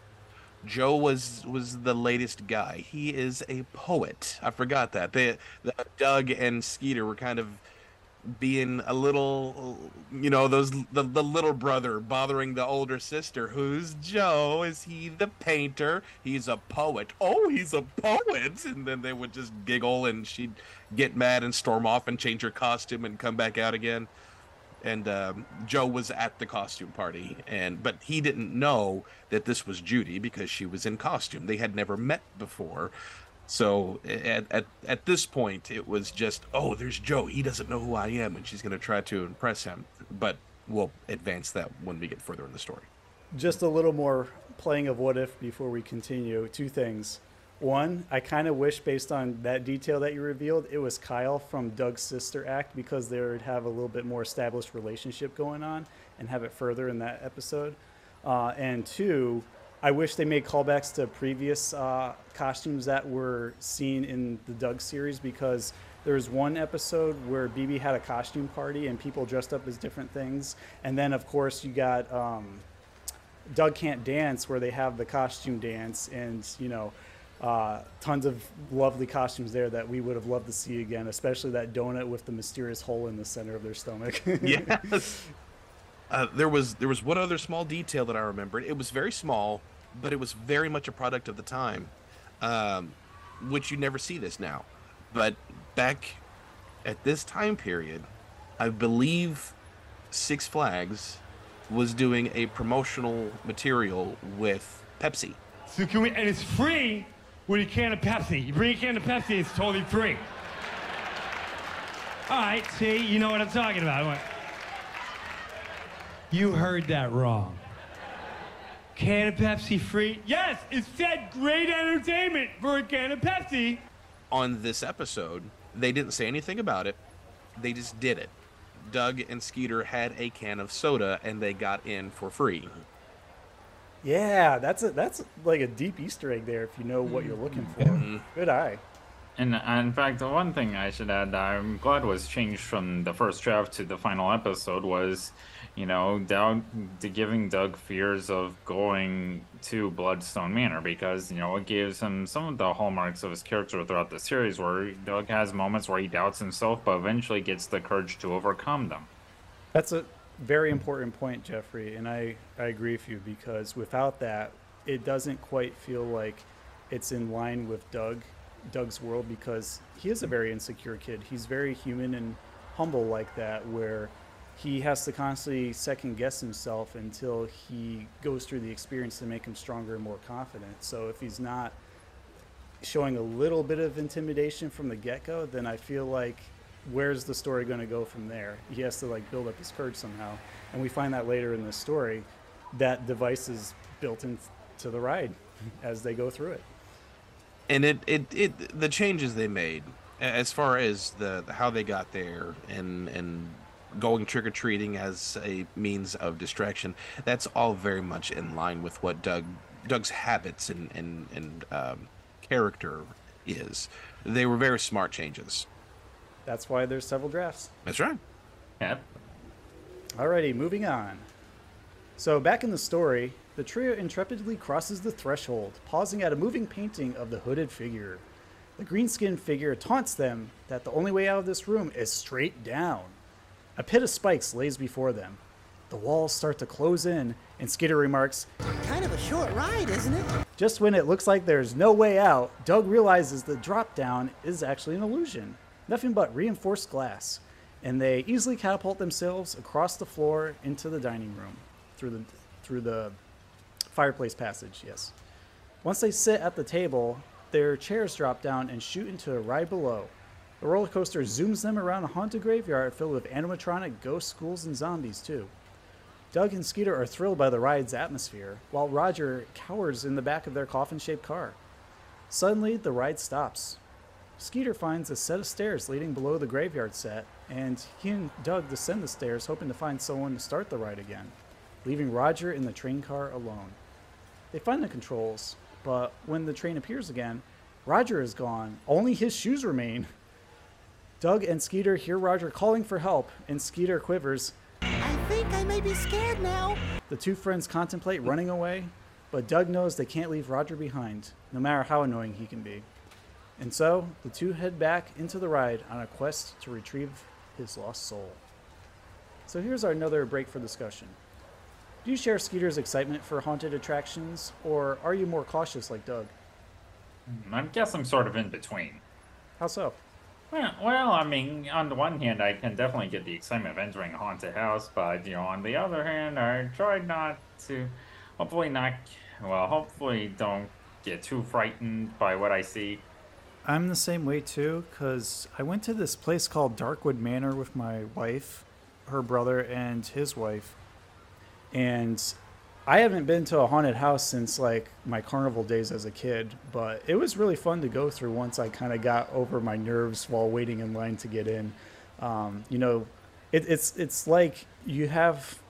Joe was was the latest guy. He is a poet. I forgot that. They, the, Doug and Skeeter were kind of being a little, you know, those the, the little brother bothering the older sister. Who's Joe? Is he the painter? He's a poet. Oh, he's a poet. And then they would just giggle, and she'd get mad and storm off and change her costume and come back out again and um, Joe was at the costume party, and but he didn't know that this was Judy because she was in costume. They had never met before, so at at, at this point it was just, oh, there's Joe. He doesn't know who I am, and she's going to try to impress him. But we'll advance that when we get further in the story. Just a little more playing of what if before we continue. Two things. One, I kind of wish, based on that detail that you revealed, it was Kyle from Doug's Sister Act because they would have a little bit more established relationship going on and have it further in that episode. Uh, and two, I wish they made callbacks to previous uh, costumes that were seen in the Doug series because there was one episode where Beebe had a costume party and people dressed up as different things. And then, of course, you got um, Doug Can't Dance where they have the costume dance and, you know, uh, tons of lovely costumes there that we would have loved to see again, especially that donut with the mysterious hole in the center of their stomach. yes. Uh, there was there was one other small detail that I remembered. It was very small, but it was very much a product of the time, um, which you never see this now. But back at this time period, I believe Six Flags was doing a promotional material with Pepsi. So can we, and it's free with a can of Pepsi. You bring a can of Pepsi, it's totally free. All right, see, you know what I'm talking about. You heard that wrong. Can of Pepsi free? Yes, it said great entertainment for a can of Pepsi. On this episode, they didn't say anything about it. They just did it. Doug and Skeeter had a can of soda and they got in for free. Yeah, that's a that's like a deep Easter egg there if you know what you're looking for. Mm-hmm. Good eye. And uh, in fact, the one thing I should add, I'm glad was changed from the first draft to the final episode was, you know, Doug giving Doug fears of going to Bloodstone Manor because you know it gives him some of the hallmarks of his character throughout the series, where Doug has moments where he doubts himself, but eventually gets the courage to overcome them. That's a very important point, Jeffrey, and I, I agree with you because without that, it doesn't quite feel like it's in line with Doug, Doug's world because he is a very insecure kid. He's very human and humble like that, where he has to constantly second guess himself until he goes through the experience to make him stronger and more confident. So if he's not showing a little bit of intimidation from the get go, then I feel like where's the story going to go from there? He has to like build up his courage somehow, and we find that later in the story. That device is built into the ride as they go through it. And it, it, it the changes they made as far as the how they got there and and going trick or treating as a means of distraction. That's all very much in line with what Doug Doug's habits and and and um, character is. They were very smart changes. That's why there's several drafts. That's right. Yep. Alrighty, moving on. So back in the story, the trio intrepidly crosses the threshold, pausing at a moving painting of the hooded figure. The green-skinned figure taunts them that the only way out of this room is straight down. A pit of spikes lays before them. The walls start to close in, and Skeeter remarks, Kind of a short ride, isn't it? Just when it looks like there's no way out, Doug realizes the drop down is actually an illusion. Nothing but reinforced glass. And they easily catapult themselves across the floor into the dining room through the through the fireplace passage, yes. Once they sit at the table, their chairs drop down and shoot into a ride below. The roller coaster zooms them around a haunted graveyard filled with animatronic ghosts, ghouls, and zombies, too. Doug and Skeeter are thrilled by the ride's atmosphere, while Roger cowers in the back of their coffin shaped car. Suddenly, the ride stops. Skeeter finds a set of stairs leading below the graveyard set, and he and Doug descend the stairs hoping to find someone to start the ride again, leaving Roger in the train car alone. They find the controls, but when the train appears again, Roger is gone. Only his shoes remain. Doug and Skeeter hear Roger calling for help, and Skeeter quivers. I think I may be scared now. The two friends contemplate running away, but Doug knows they can't leave Roger behind, no matter how annoying he can be. And so, the two head back into the ride on a quest to retrieve his lost soul. So here's our another break for discussion. Do you share Skeeter's excitement for haunted attractions, or are you more cautious like Doug? Hmm, I guess I'm sort of in between. How so? Well, well, I mean, on the one hand, I can definitely get the excitement of entering a haunted house, but you know, on the other hand, I try not to. Hopefully, not. Well, hopefully, don't get too frightened by what I see. I'm the same way too, because I went to this place called Darkwood Manor with my wife, her brother, and his wife. And I haven't been to a haunted house since like my carnival days as a kid, but it was really fun to go through once I kind of got over my nerves while waiting in line to get in. Um, you know, it, it's it's like you have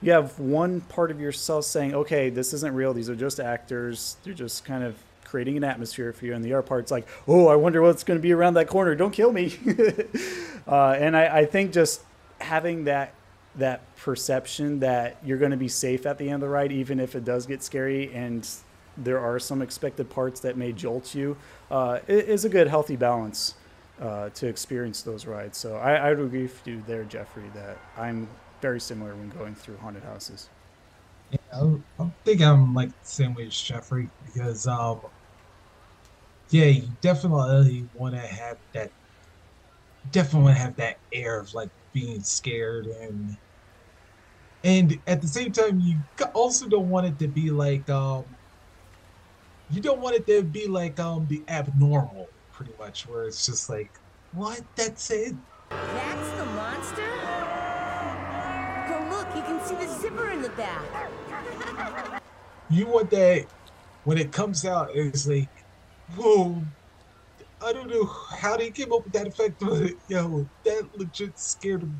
you have one part of yourself saying, "Okay, this isn't real. These are just actors. They're just kind of creating an atmosphere for you." And the other part's like, "Oh, I wonder what's going to be around that corner. Don't kill me." uh, and I, I think just having that that perception that you're going to be safe at the end of the ride, even if it does get scary and there are some expected parts that may jolt you, uh, is a good, healthy balance uh, to experience those rides. So I, I would agree with you there, Jeffrey, that I'm very similar when going through haunted houses. Yeah, I, think I'm like the same way as Jeffrey because, um, yeah, you definitely want to have that, definitely want to have that air of like being scared and and at the same time you also don't want it to be like um you don't want it to be like um the abnormal pretty much where it's just like what that's it That's the monster? Go look, you can see the zipper in the back. you want that when it comes out it's like whoa. I don't know how they came up with that effect but yo that legit scared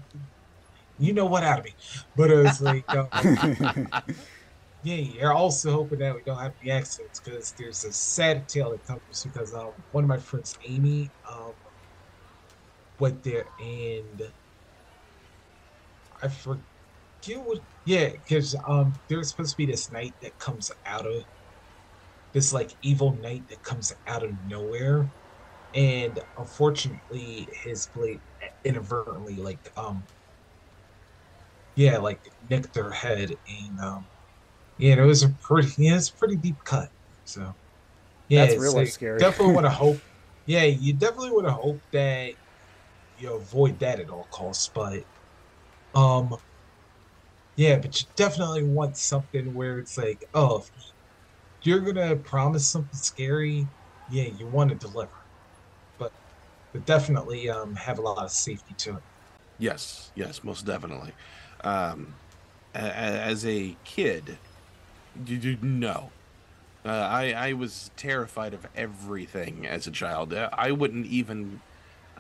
you know what? Out of me. But it was like um, yeah you're also hoping that we don't have any accidents because there's a sad tale that comes because um, one of my friends amy um, went there and i forget what yeah because um there's supposed to be this night that comes out of this like evil knight that comes out of nowhere. And unfortunately his blade inadvertently like um yeah like nicked her head. And um yeah it was a pretty yeah it's pretty deep cut. So yeah That's it's real like, scary. definitely want to hope yeah you definitely want to hope that you avoid that at all costs. But um yeah but you definitely want something where it's like oh if you're gonna promise something scary yeah you want to deliver but but definitely um have a lot of safety to it Yes, yes, most definitely. Um, as a kid, you, you no. Uh, I I was terrified of everything as a child. Uh, I wouldn't even.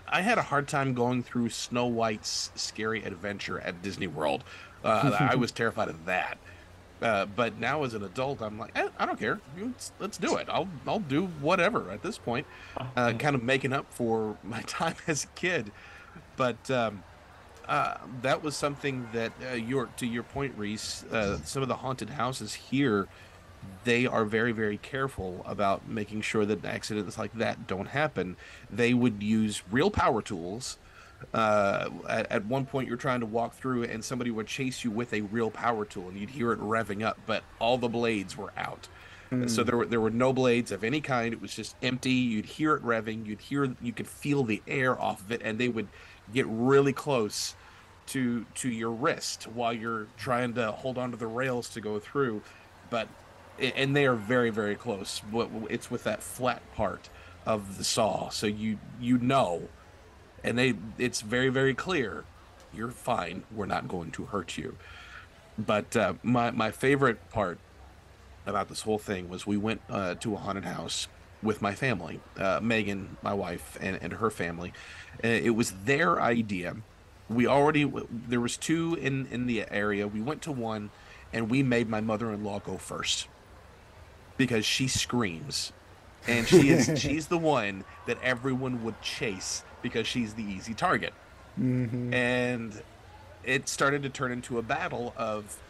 I had a hard time going through Snow White's scary adventure at Disney World. Uh, I was terrified of that. Uh, but now as an adult, I'm like, eh, I don't care. Let's, let's do it. I'll I'll do whatever at this point. Uh, kind of making up for my time as a kid. But um, uh, that was something that uh, your to your point, Reese. Uh, some of the haunted houses here, they are very very careful about making sure that accidents like that don't happen. They would use real power tools. Uh, at, at one point, you're trying to walk through, and somebody would chase you with a real power tool, and you'd hear it revving up, but all the blades were out. So Hmm. there were there were no blades of any kind. It was just empty. You'd hear it revving. You'd hear you could feel the air off of it, and they would get really close to to your wrist while you're trying to hold onto the rails to go through. But and they are very very close. But it's with that flat part of the saw, so you you know, and they it's very very clear. You're fine. We're not going to hurt you. But uh, my my favorite part about this whole thing was we went uh, to a haunted house with my family, uh, Megan, my wife, and, and her family. Uh, it was their idea. We already there was two in in the area. We went to one, and we made my mother-in-law go first because she screams, and she is she's the one that everyone would chase because she's the easy target. Mm-hmm. And it started to turn into a battle of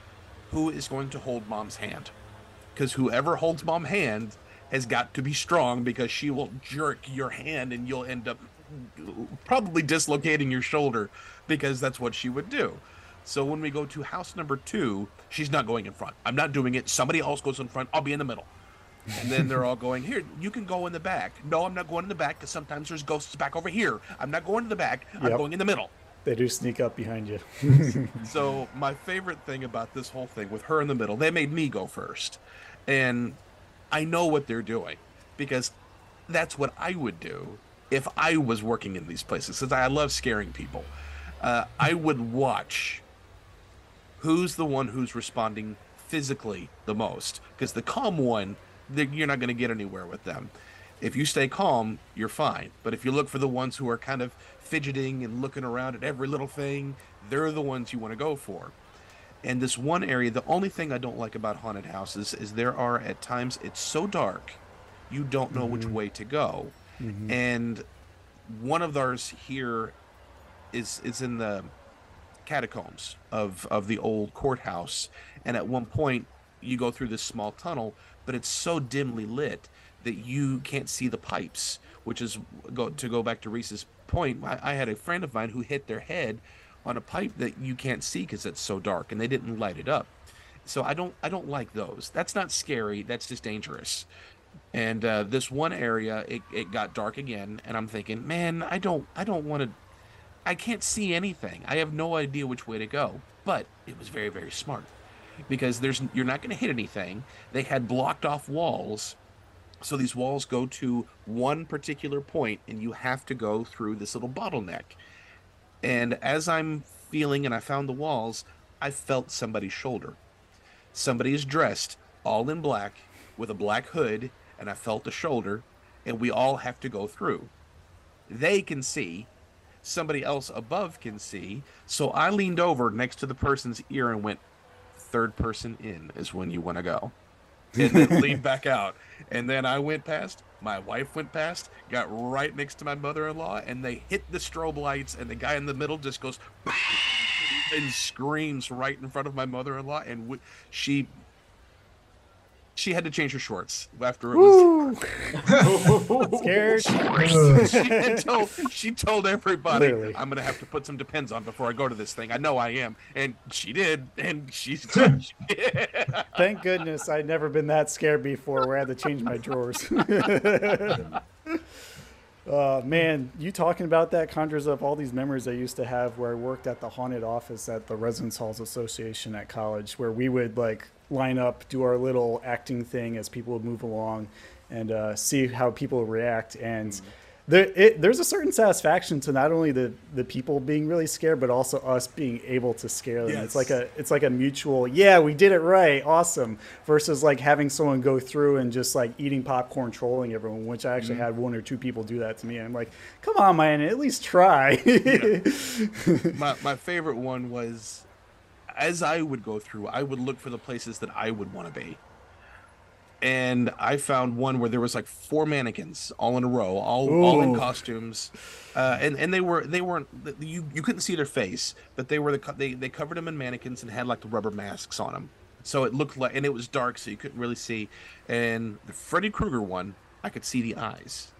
who is going to hold mom's hand because whoever holds mom's hand has got to be strong because she will jerk your hand and you'll end up probably dislocating your shoulder because that's what she would do. So when we go to house number two, she's not going in front. I'm not doing it. Somebody else goes in front. I'll be in the middle. And then they're all going, Here, you can go in the back. No, I'm not going in the back because sometimes there's ghosts back over here. I'm not going to the back. I'm going in the middle. They do sneak up behind you. So my favorite thing about this whole thing with her in the middle, they made me go first. And I know what they're doing because that's what I would do if I was working in these places since I love scaring people. Uh, I would watch who's the one who's responding physically the most because the calm one you're not going to get anywhere with them. If you stay calm you're fine. But if you look for the ones who are kind of fidgeting and looking around at every little thing they're the ones you want to go for. And this one area the only thing i don't like about haunted houses is there are at times it's so dark you don't know which way to go. Mhm. and one of ours here is is in the catacombs of of the old courthouse. And at one point you go through this small tunnel but it's so dimly lit that you can't see the pipes which is go to go back to reese's point i, I had a friend of mine who hit their head on a pipe that you can't see because it's so dark and they didn't light it up. So i don't i don't like those. That's not scary. That's just dangerous. And uh, this one area it, it got dark again and i'm thinking man i don't i don't want to I can't see anything. I have no idea which way to go. But it was very, very smart because there's you're not going to hit anything. They had blocked off walls, so these walls go to one particular point, and you have to go through this little bottleneck. And as I'm feeling, and I found the walls, I felt somebody's shoulder. Somebody is dressed all in black with a black hood, and I felt the shoulder, and we all have to go through. They can see, somebody else above can see. So I leaned over next to the person's ear and went, third person in is when you want to go. And then leaned back out. And then I went past, my wife went past, got right next to my mother in law, and they hit the strobe lights, and the guy in the middle just goes and screams right in front of my mother in law. And w- she. She had to change her shorts after it was Scared? she, she told, she told everybody, Clearly. I'm going to have to put some Depends on before I go to this thing. I know I am. And she did. And she's. Thank goodness I'd never been that scared before where I had to change my drawers. uh, man, you talking about that conjures up all these memories I used to have where I worked at the haunted office at the Residence Halls Association at college, where we would like line up, do our little acting thing as people would move along and uh, see how people react. And there, it, there's a certain satisfaction to not only the, the people being really scared, but also us being able to scare them. It's like a it's like a mutual, yeah, we did it right, awesome. Versus like having someone go through and just like eating popcorn, trolling everyone. Which I actually Mhm. had one or two people do that to me. And I'm like, come on, man, at least try. my, my favorite one was as I would go through, I would look for the places that I would want to be. And I found one where there was like four mannequins all in a row, all all in costumes, uh, and and they were they weren't you you couldn't see their face, but they were the they they covered them in mannequins and had like the rubber masks on them, so it looked like and it was dark, so you couldn't really see. And the Freddy Krueger one, I could see the eyes,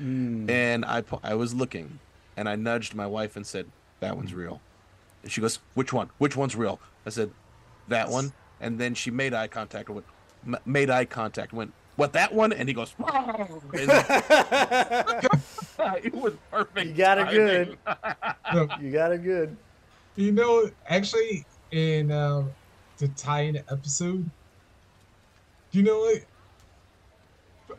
Mm. and I I was looking, and I nudged my wife and said, "That one's real." And she goes, "Which one? Which one's real?" I said, "That one." And then she made eye contact. and Went, m- made eye contact. Went, "What? That one?" And he goes, and it was perfect. You got it good. You got it good. You know, actually, in um, the tie-in episode, you know what?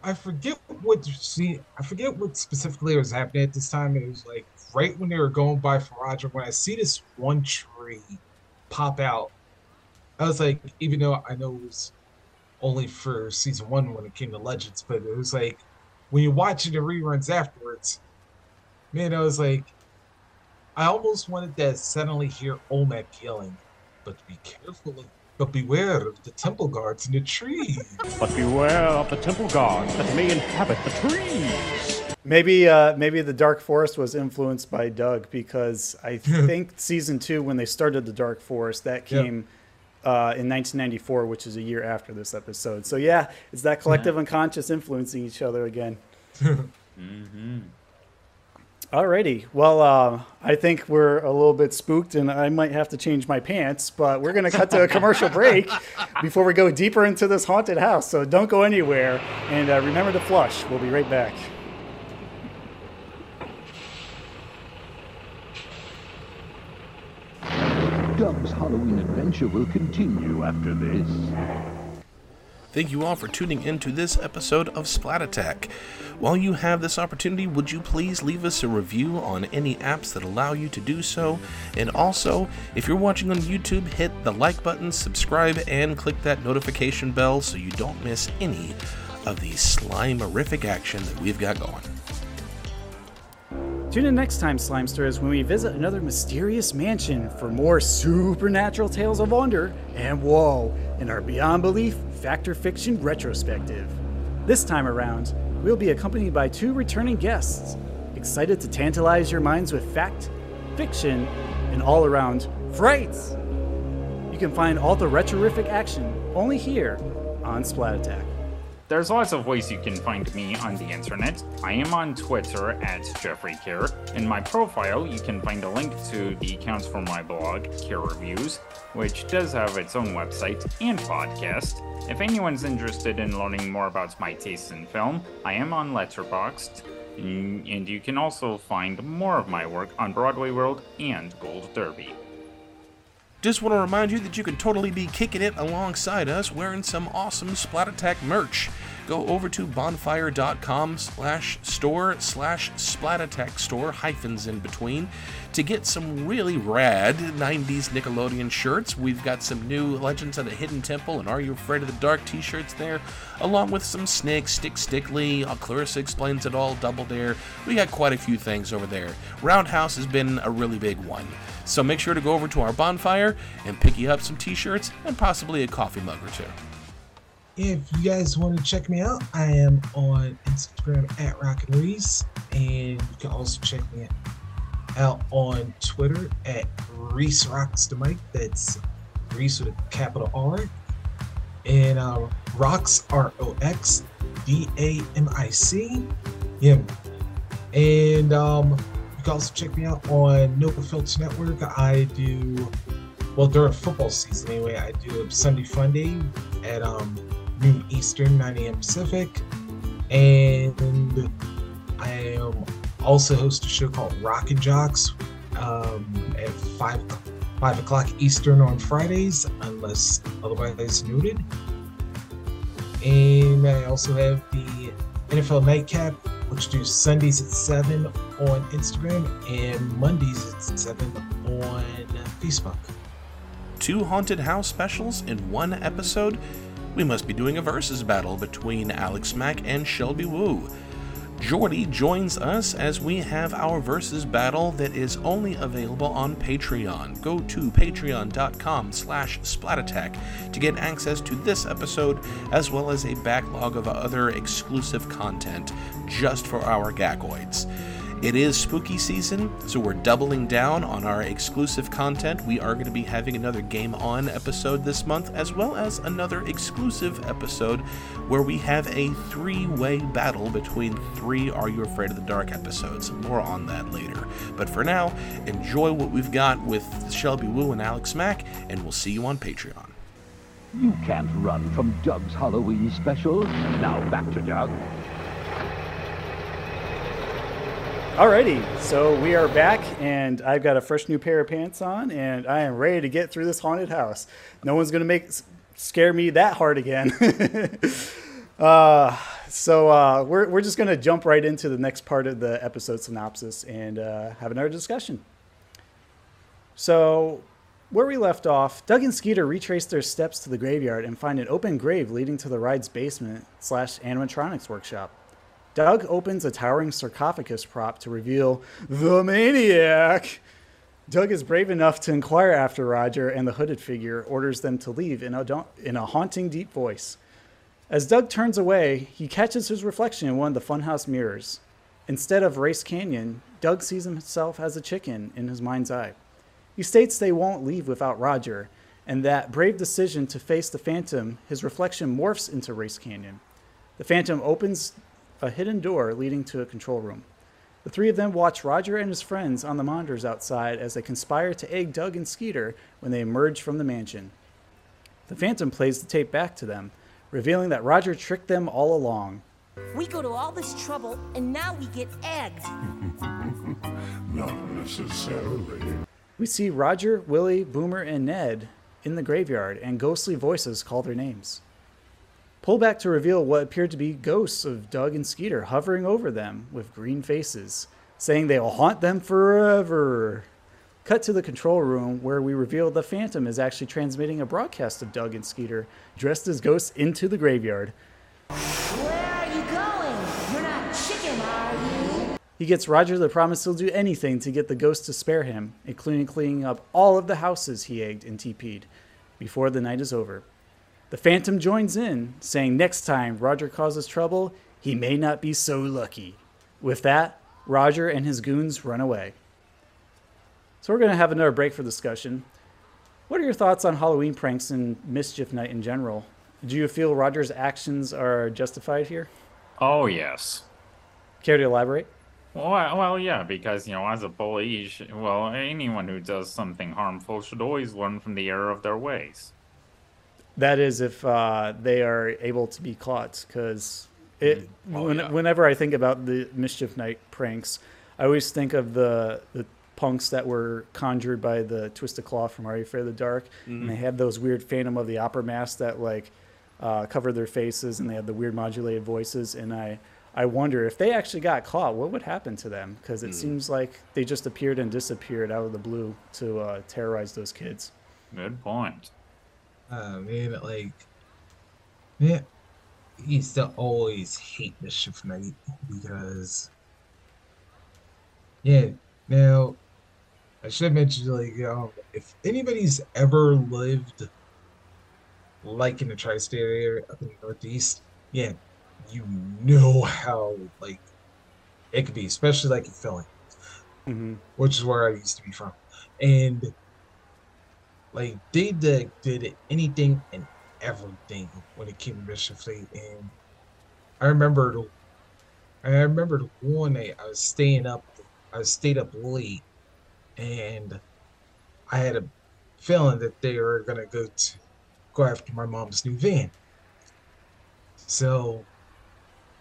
I forget what see. I forget what specifically was happening at this time. It was like right when they were going by for Roger. When I see this one tree pop out, I was like, even though I know it was only for season one when it came to Legends, but it was like when you're watching the reruns afterwards, man, I was like, I almost wanted to suddenly hear Olmec yelling, but be careful but beware of the temple guards in the trees. But beware of the temple guards that may inhabit the trees. Maybe uh, maybe the Dark Forest was influenced by Doug because I think season two when they started the Dark Forest that Yep. came uh, in 1994, which is a year after this episode. So yeah, it's that collective unconscious influencing each other again. Mm-hmm. Alrighty, well uh, I think we're a little bit spooked and I might have to change my pants, but we're gonna cut to a commercial break before we go deeper into this haunted house. So don't go anywhere and uh, remember to flush. We'll be right back. Doug's Halloween adventure will continue after this. Thank you all for tuning in to this episode of Splat Attack. While you have this opportunity, would you please leave us a review on any apps that allow you to do so? And also, if you're watching on YouTube, hit the like button, subscribe, and click that notification bell so you don't miss any of the slime-horrific action that we've got going. Tune in next time, Slimesters, when we visit another mysterious mansion for more supernatural tales of wonder and woe in our Beyond Belief Fact or Fiction retrospective. This time around, we'll be accompanied by two returning guests, excited to tantalize your minds with fact, fiction, and all around frights. You can find all the retrorific action only here on Splat Attack. There's lots of ways you can find me on the internet. I am on Twitter at Jeffrey Kare. In my profile, you can find a link to the accounts for my blog, Kare Reviews, which does have its own website and podcast. If anyone's interested in learning more about my tastes in film, I am on Letterboxd, and you can also find more of my work on Broadway World and Gold Derby. Just want to remind you that you can totally be kicking it alongside us wearing some awesome Splat Attack merch. Go over to bonfire.com slash store slash splat attack store hyphens in between to get some really rad 90s Nickelodeon shirts. We've got some new Legends of the Hidden Temple and Are You Afraid of the Dark t-shirts there, along with some Snake, Stick Stickly, Clarissa Explains It All, Double Dare. We got quite a few things over there. Roundhouse has been a really big one. So make sure to go over to our bonfire and pick you up some t-shirts and possibly a coffee mug or two. If you guys want to check me out, I am on Instagram at Rockin' Reese, and you can also check me out on Twitter at Reese Rocks the Mic. That's Reese with a capital R, and uh, Rocks R O X D A M I C. Yeah, and um, you can also check me out on Nova Filter Network. I do well during football season anyway. I do Sunday Fun Day at um noon Eastern, 9 a.m. Pacific, and I am also host a show called Rockin' Jocks um, at five five o'clock Eastern on Fridays, unless otherwise noted. And I also have the NFL Nightcap, which do Sundays at seven on Instagram and Mondays at seven on Facebook. Two haunted house specials in one episode? We must be doing a versus battle between Alex Mack and Shelby Woo. Jordy joins us as we have our versus battle that is only available on Patreon. Go to patreon.com slash splatattack to get access to this episode as well as a backlog of other exclusive content just for our gagoids. It is spooky season, so we're doubling down on our exclusive content. We are going to be having another Game On episode this month, as well as another exclusive episode where we have a three way battle between three Are You Afraid of the Dark episodes. More on that later. But for now, enjoy what we've got with Shelby Woo and Alex Mack, and we'll see you on Patreon. You can't run from Doug's Halloween special. Now back to Doug. Alrighty, so we are back, and I've got a fresh new pair of pants on, and I am ready to get through this haunted house. No one's gonna make scare me that hard again. uh, so uh, we're we're just gonna jump right into the next part of the episode synopsis and uh, have another discussion. So, where we left off, Doug and Skeeter retrace their steps to the graveyard and find an open grave leading to the ride's basement slash animatronics workshop. Doug opens a towering sarcophagus prop to reveal the maniac. Doug is brave enough to inquire after Roger, and the hooded figure orders them to leave in a, in a haunting, deep voice. As Doug turns away, he catches his reflection in one of the funhouse mirrors. Instead of Race Canyon, Doug sees himself as a chicken in his mind's eye. He states they won't leave without Roger, and that brave decision to face the Phantom, his reflection morphs into Race Canyon. The Phantom opens a hidden door leading to a control room. The three of them watch Roger and his friends on the monitors outside as they conspire to egg Doug and Skeeter when they emerge from the mansion. The Phantom plays the tape back to them, revealing that Roger tricked them all along. We go to all this trouble, and now we get egged. Not necessarily. We see Roger, Willie, Boomer, and Ned in the graveyard, and ghostly voices call their names. Pull back to reveal what appeared to be ghosts of Doug and Skeeter hovering over them with green faces, saying they will haunt them forever. Cut to the control room where we reveal the Phantom is actually transmitting a broadcast of Doug and Skeeter dressed as ghosts into the graveyard. Where are you going? You're not chicken, are you? He gets Roger to promise he'll do anything to get the ghost to spare him, including cleaning up all of the houses he egged and TP'd before the night is over. The Phantom joins in, saying next time Roger causes trouble, he may not be so lucky. With that, Roger and his goons run away. So we're going to have another break for discussion. What are your thoughts on Halloween pranks and Mischief Night in general? Do you feel Roger's actions are justified here? Oh, yes. Care to elaborate? Well, well, yeah, because, you know, as a bully, should, well, anyone who does something harmful should always learn from the error of their ways. That is if uh, they are able to be caught, because it. Oh, when, yeah. Whenever I think about the mischief night pranks, I always think of the the punks that were conjured by the Twisted Claw from Are You Afraid of the Dark, and they had those weird Phantom of the Opera masks that like uh, covered their faces, and they had the weird modulated voices, and I. I wonder if they actually got caught, what would happen to them? Because it seems like they just appeared and disappeared out of the blue to uh, terrorize those kids. Good point. Uh, man, like, yeah, I used to always hate the shift Night because, yeah, now, I should mention, like, um, if anybody's ever lived, like, in the tri-state area up in the Northeast, yeah, you know how, like, it could be, especially, like, in Philly, Mm-hmm. which is where I used to be from. And like they did, did anything and everything when it came to Mischief Night. And I remember, the- I remember the one night I was staying up, I stayed up late, and I had a feeling that they were gonna go to go after my mom's new van. So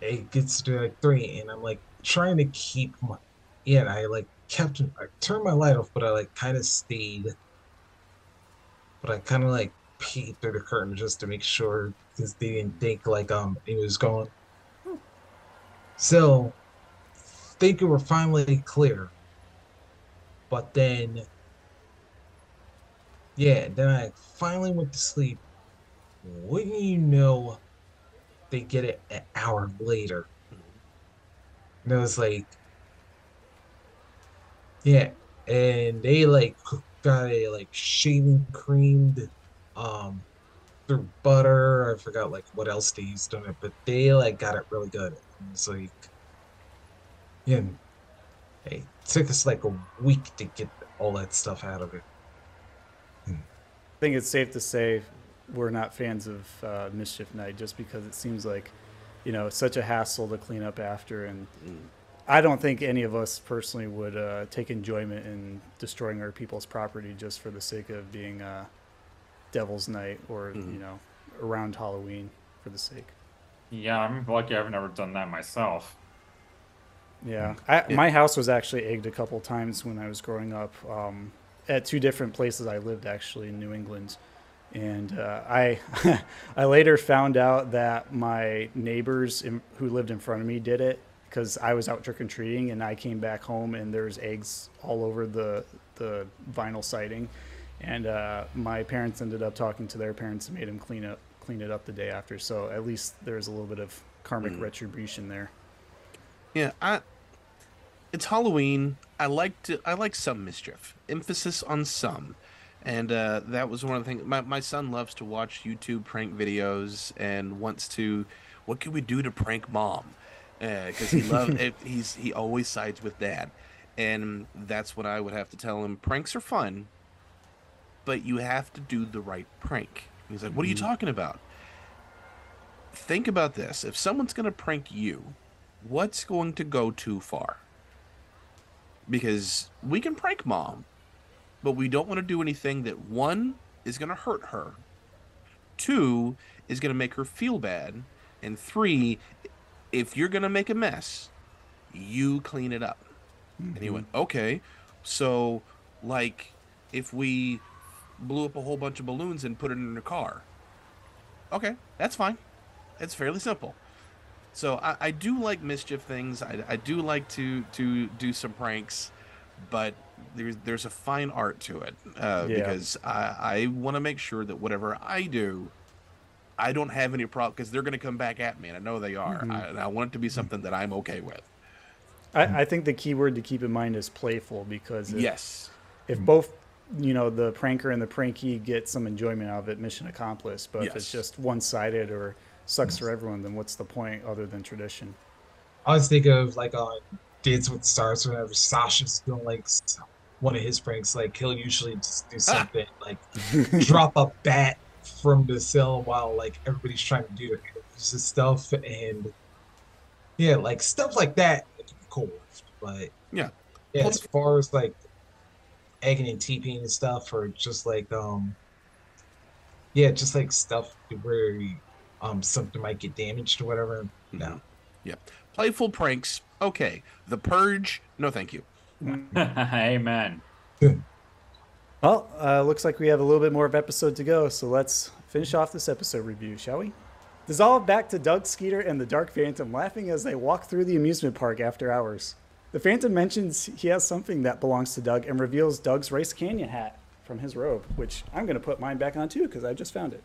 it gets to like three, and I'm like trying to keep my, yeah, I like kept, I turned my light off, but I like kind of stayed but I kind of like peeked through the curtain just to make sure because they didn't think like um it was going. So, thinking we're finally clear, but then, yeah, then I finally went to sleep. Wouldn't you know, they get it an hour later. And it was like, yeah, and they like got a like shaving creamed um through butter. I forgot like what else they used on it, but they like got it really good. And It's like yeah, it took us like a week to get all that stuff out of it. I think it's safe to say we're not fans of uh, Mischief Night just because it seems like, you know, it's such a hassle to clean up after. And I don't think any of us personally would uh, take enjoyment in destroying our people's property just for the sake of being uh, Devil's Night or, you know, around Halloween for the sake. Yeah, I'm lucky I've never done that myself. Yeah, I, Yeah. my house was actually egged a couple times when I was growing up. Um, at two different places I lived actually in New England, and uh, I I later found out that my neighbors in, who lived in front of me did it because I was out trick or treating and I came back home and there's eggs all over the the vinyl siding, and uh, my parents ended up talking to their parents and made them clean up clean it up the day after. So at least there's a little bit of karmic retribution there. Yeah, I. It's Halloween. I like to. I like some mischief. Emphasis on some, and uh, that was one of the things. My my son loves to watch YouTube prank videos and wants to. What can we do to prank mom? Because he loves. he's he always sides with dad, and that's what I would have to tell him. Pranks are fun, but you have to do the right prank. He's like, "What are you mm-hmm. talking about?" Think about this: if someone's going to prank you, what's going to go too far? Because we can prank mom, but we don't want to do anything that one is going to hurt her, two is going to make her feel bad, and three, if you're going to make a mess, you clean it up. And he went, okay. So, like, if we blew up a whole bunch of balloons and put it in a car, okay, that's fine. It's fairly simple. So I, I do like mischief things. I, I do like to to do some pranks, but there's there's a fine art to it uh, Yeah. because I, I want to make sure that whatever I do, I don't have any problem because they're going to come back at me, and I know they are. Mhm. I, and I want it to be something that I'm okay with. I, I think the key word to keep in mind is playful because if, Yes. if both you know the pranker and the prankee get some enjoyment out of it, mission accomplished. But if it's just one sided or sucks for everyone, then what's the point other than tradition? I always think of like on Dates with the Stars whenever Sasha's doing like one of his pranks, like he'll usually just do something like drop a bat from the cell while like everybody's trying to do interviews and stuff, and yeah, like stuff like that. It can be cool, but Yeah. yeah, as far as like egging and TPing and stuff, or just like um, yeah, just like stuff where um something might get damaged or whatever. No. Yeah. Playful pranks, okay. The Purge, no thank you. Amen. Well, uh, looks like we have a little bit more of episode to go, so let's finish off this episode review, shall we? Dissolve back to Doug Skeeter and the Dark Phantom laughing as they walk through the amusement park after hours. The Phantom mentions he has something that belongs to Doug and reveals Doug's Race Canyon hat from his robe, which I'm going to put mine back on too because I just found it.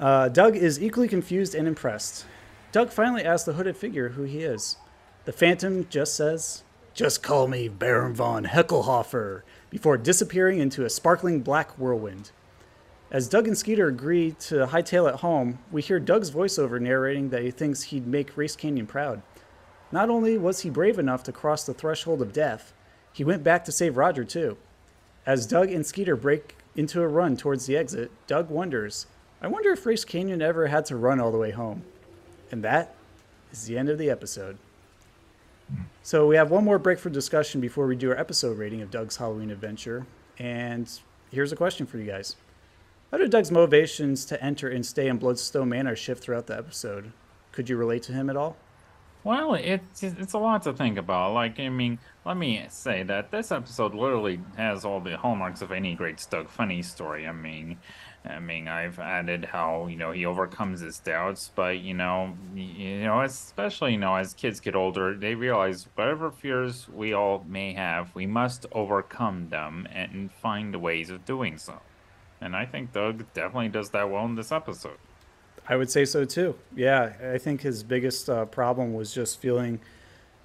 Uh, Doug is equally confused and impressed. Doug finally asks the hooded figure who he is. The Phantom just says, Just call me Baron von Hecklehoffer, before disappearing into a sparkling black whirlwind. As Doug and Skeeter agree to hightail it home, we hear Doug's voiceover narrating that he thinks he'd make Race Canyon proud. Not only was he brave enough to cross the threshold of death, he went back to save Roger too. As Doug and Skeeter break into a run towards the exit, Doug wonders, I wonder if Race Canyon ever had to run all the way home. And that is the end of the episode. So we have one more break for discussion before we do our episode rating of Doug's Halloween adventure. And here's a question for you guys. How did Doug's motivations to enter and stay in Bloodstone Manor shift throughout the episode? Could you relate to him at all? Well, it's it's a lot to think about. Like, I mean, let me say that this episode literally has all the hallmarks of any great Doug Funnie story. I mean, I mean, I've added how you know he overcomes his doubts, but you know, you know, especially you know, as kids get older, they realize whatever fears we all may have, we must overcome them and find ways of doing so. And I think Doug definitely does that well in this episode. I would say so too. Yeah, I think his biggest uh, problem was just feeling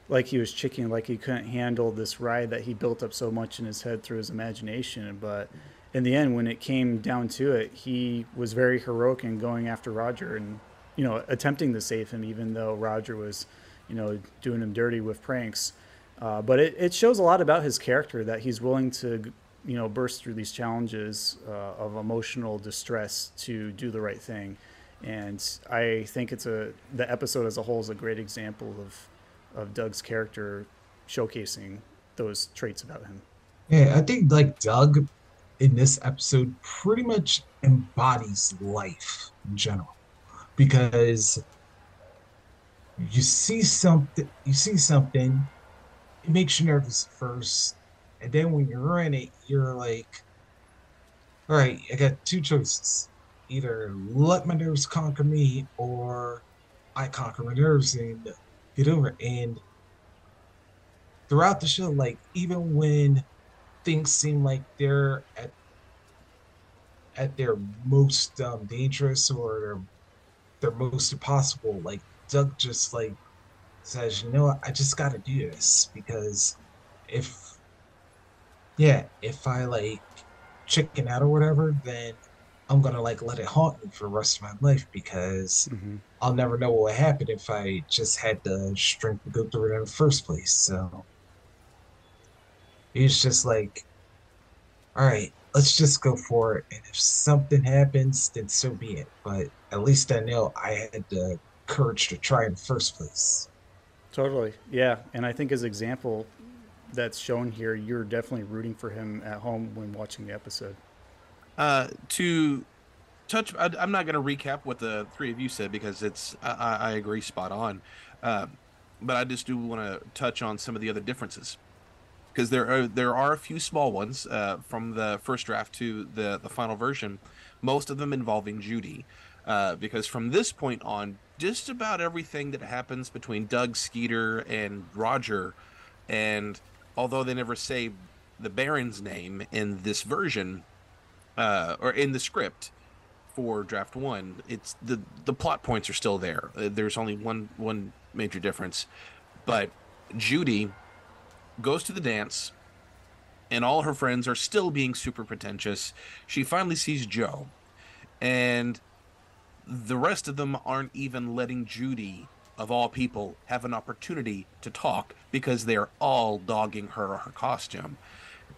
like he was chicken, like he couldn't handle this ride that he built up so much in his head through his imagination. But in the end, when it came down to it, he was very heroic in going after Roger and you know attempting to save him, even though Roger was you know doing him dirty with pranks. Uh, but it, it shows a lot about his character that he's willing to you know burst through these challenges uh, of emotional distress to do the right thing and I think it's a the episode as a whole is a great example of of Doug's character showcasing those traits about him. Yeah, I think like Doug in this episode pretty much embodies life in general. Because you see something you see something it makes you nervous first and then when you're in it you're like all right i got two choices. Either let my nerves conquer me or i conquer my nerves and get over it. And throughout the show like even when things seem like they're at at their most um, dangerous or their, their most impossible like doug just like says, you know what, I just gotta do this because if yeah, if I like chicken out or whatever, then I'm gonna like let it haunt me for the rest of my life because Mm-hmm. I'll never know what would happen if I just had the strength to go through it in the first place. So he's just like, all right, let's just go for it. And if something happens, then so be it. But at least I know I had the courage to try in the first place. Totally. Yeah. And I think as example that's shown here, you're definitely rooting for him at home when watching the episode. Uh, to touch, I, I'm not going to recap what the three of you said because it's I, I I agree spot on. Uh, but I just do want to touch on some of the other differences because there are there are a few small ones uh, from the first draft to the the final version, most of them involving Judy. Uh, because from this point on, just about everything that happens between Doug Skeeter and Roger, and although they never say the Baron's name in this version, uh, or in the script for draft one, it's the the plot points are still there. Uh, There's only one one major difference, but Judy goes to the dance, and all her friends are still being super pretentious. She finally sees Joe, and the rest of them aren't even letting Judy, of all people, have an opportunity to talk because they are all dogging her or her costume.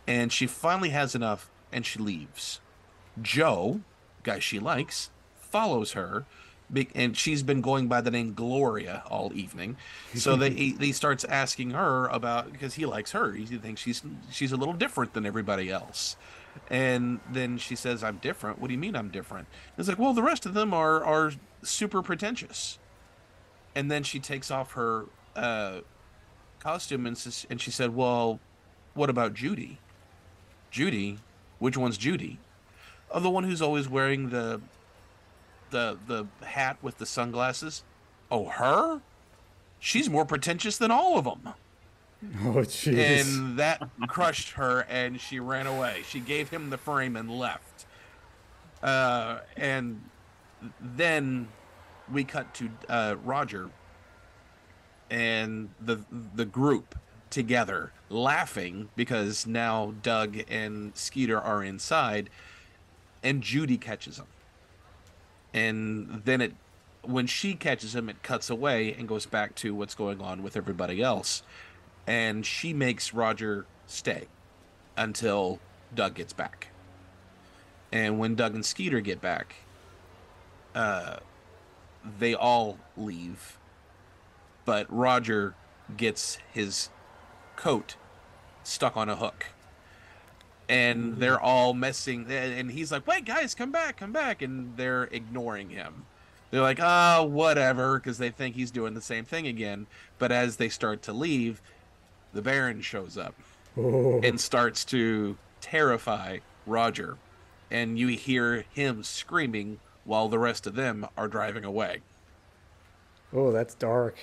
And she finally has enough and she leaves. Joe, guy she likes, follows her, and she's been going by the name Gloria all evening. So they, he, he starts asking her about because he likes her. He thinks she's she's a little different than everybody else. And then she says, "I'm different." What do you mean I'm different? It's like, well, the rest of them are are super pretentious. And then she takes off her uh, costume and says, and she said, "Well, what about Judy? Judy, which one's Judy? Oh, the one who's always wearing the the the hat with the sunglasses. Oh, her? She's more pretentious than all of them." Oh, jeez. and that crushed her and she ran away she gave him the frame and left uh, and then we cut to uh, roger and the the group together laughing because now doug and skeeter are inside and judy catches him and then it when she catches him it cuts away and goes back to what's going on with everybody else and she makes Roger stay until Doug gets back. And when Doug and Skeeter get back, uh, they all leave, but Roger gets his coat stuck on a hook. And they're all messing, and he's like, "Wait, guys, come back, come back!" And they're ignoring him. They're like, "Ah, whatever," because they think he's doing the same thing again. But as they start to leave, the Baron shows up Oh. and starts to terrify Roger. And you hear him screaming while the rest of them are driving away. Oh, that's dark.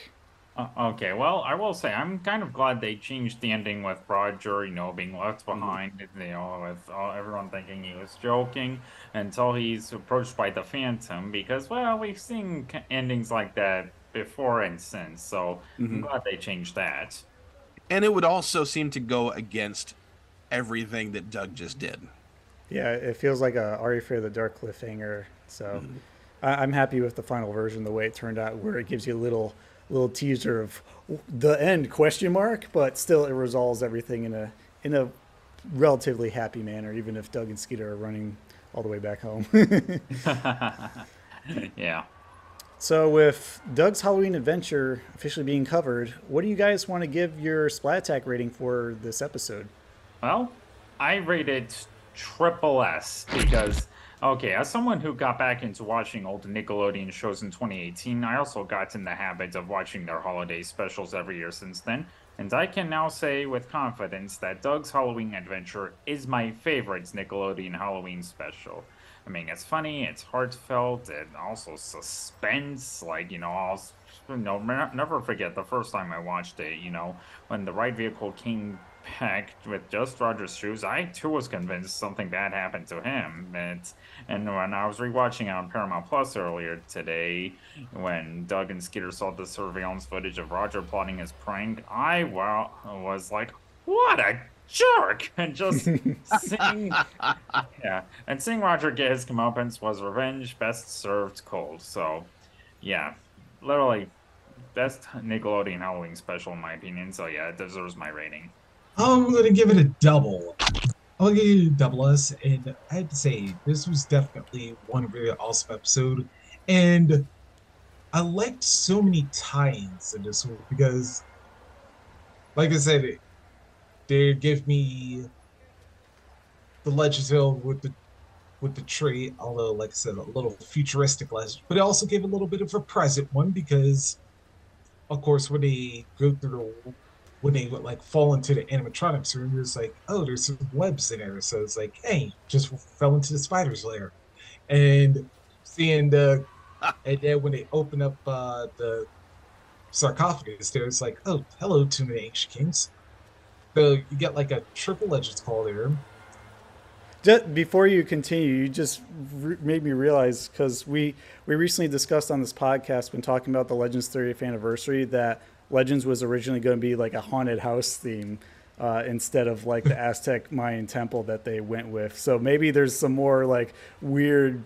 Uh, okay, well, I will say I'm kind of glad they changed the ending with Roger, you know, being left behind, you know, with all, everyone thinking he was joking until he's approached by the Phantom. Because, well, we've seen endings like that before and since, so I'm Mhm. glad they changed that. And it would also seem to go against everything that Doug just did. Yeah, it feels like a Are You Afraid the Dark cliffhanger. So I, I'm happy with the final version, the way it turned out, where it gives you a little little teaser of the end question mark, but still it resolves everything in a in a relatively happy manner, even if Doug and Skeeter are running all the way back home. yeah. So with Doug's Halloween Adventure officially being covered, what do you guys want to give your Splat Attack rating for this episode? Well, I rate it triple S because, okay, as someone who got back into watching old Nickelodeon shows in 2018, I also got in the habit of watching their holiday specials every year since then. And I can now say with confidence that Doug's Halloween Adventure is my favorite Nickelodeon Halloween special. I mean, it's funny, it's heartfelt, and also suspense. Like, you know, I'll you know, never forget the first time I watched it, you know, when the right vehicle came packed with just Roger's shoes, I too was convinced something bad happened to him. And, and when I was rewatching on Paramount Plus earlier today, when Doug and Skeeter saw the surveillance footage of Roger plotting his prank, I well, was like, what a jerk! And just seeing, yeah, and seeing Roger get his comeuppance was revenge best served cold. So, yeah, literally best Nickelodeon Halloween special in my opinion. So yeah, it deserves my rating. I'm gonna give it a double. I'll give you a double S, and I had to say this was definitely one really awesome episode, and I liked so many tie-ins in this one because, like I said, they give me the Legendsville with the with the tree, although like I said, a little futuristic legend, but it also gave a little bit of a present one because, of course, when they go through when they would like fall into the animatronics room, it's like, oh, there's some webs in there. So it's like, hey, just fell into the spider's lair. And seeing the, and then when they open up uh, the sarcophagus there, it's like, oh, hello, Tomb of the Ancient Kings. So you get like a triple Legends call there. Just before you continue, you just re- made me realize because we we recently discussed on this podcast when talking about the Legends 30th anniversary that Legends was originally going to be like a haunted house theme uh, instead of like the Aztec Mayan temple that they went with. So maybe there's some more like weird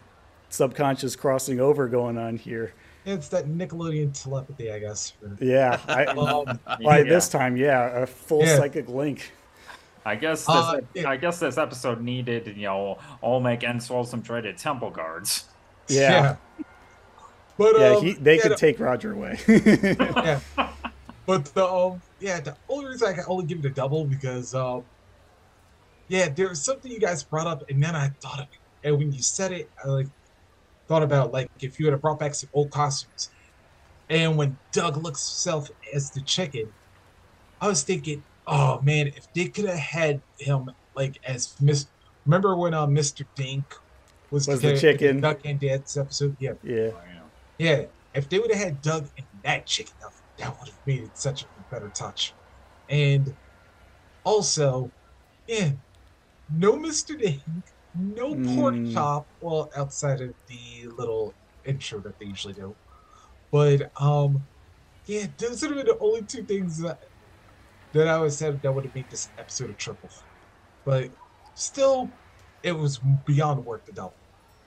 subconscious crossing over going on here. It's that Nickelodeon telepathy, I guess. Yeah, I, um, by yeah. this time, yeah, a full yeah. psychic link. I guess this, uh, yeah. I guess this episode needed, you know, Olmec and some dreaded temple guards. Yeah. But yeah, um, he, they could take Roger away. yeah. But the um, yeah, the only reason I can only give it a double because um, yeah, there was something you guys brought up, and then I thought of it, and when you said it, I like thought about like if you had brought back some old costumes, and when Doug looks himself as the chicken, I was thinking, oh man, if they could have had him like as Miss, remember when uh, Mr. Dink was, was the chicken Doug and Dad's episode? Yeah, yeah, yeah. If they would have had Doug and that chicken, that would have made it such a better touch. And also, yeah, no Mr. Dink, no pork mm. chop, well, outside of the little intro that they usually do. But um yeah, those are the only two things that that I would say that would have made this episode a triple. But still, it was beyond worth the double.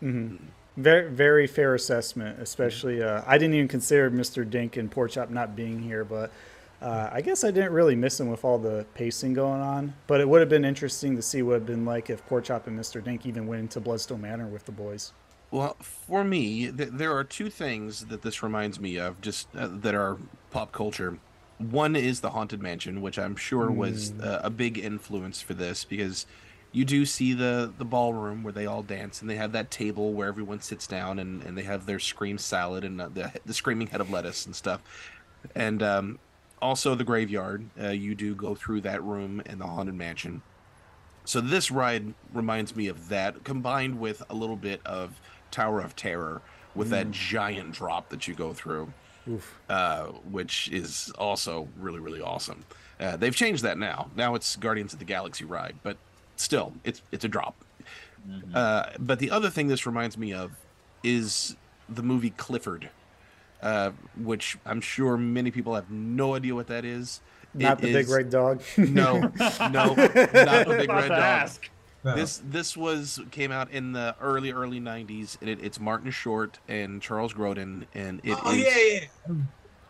Mm-hmm. Very, very fair assessment. Especially, uh, I didn't even consider Mr. Dink and Porkchop not being here, but uh, I guess I didn't really miss him with all the pacing going on. But it would have been interesting to see what it'd been like if Porkchop and Mr. Dink even went into Bloodstone Manor with the boys. Well, for me, th- there are two things that this reminds me of, just uh, that are pop culture. One is the Haunted Mansion, which I'm sure was uh, a big influence for this because you do see the the ballroom where they all dance and they have that table where everyone sits down and, and they have their scream salad and uh, the the screaming head of lettuce and stuff. And um, also the graveyard uh, you do go through that room in the haunted mansion. So this ride reminds me of that combined with a little bit of tower of terror with mm. that giant drop that you go through uh, which is also really really awesome. Uh, they've changed that now. Now it's guardians of the galaxy ride but still, it's it's a drop. Mm-hmm. Uh, but the other thing this reminds me of is the movie Clifford, uh, which I'm sure many people have no idea what that is. Not it the is, big red dog. no, no, not the big red dog. Ask. No. This this was came out in the early early '90s, and it, it's Martin Short and Charles Grodin, and it oh, is, yeah, yeah.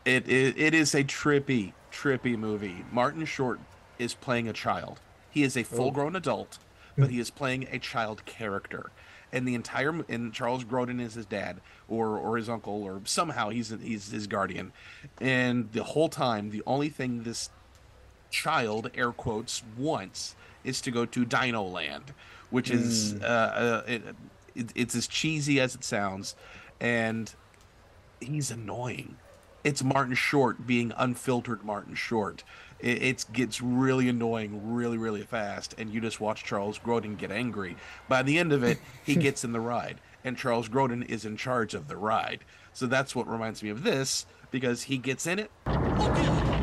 It, it it is a trippy trippy movie. Martin Short is playing a child he is a oh. full grown adult, but he is playing a child character. And the entire and Charles Grodin is his dad or or his uncle or somehow he's he's his guardian. And the whole time, the only thing this child air quotes wants is to go to Dino Land, which is mm. uh, uh, it, it, it's as cheesy as it sounds, and he's annoying. It's Martin Short being unfiltered Martin Short it, it gets really annoying really, really fast, and you just watch Charles Grodin get angry. By the end of it, he gets in the ride, and Charles Grodin is in charge of the ride. So that's what reminds me of this because he gets in it. Oh,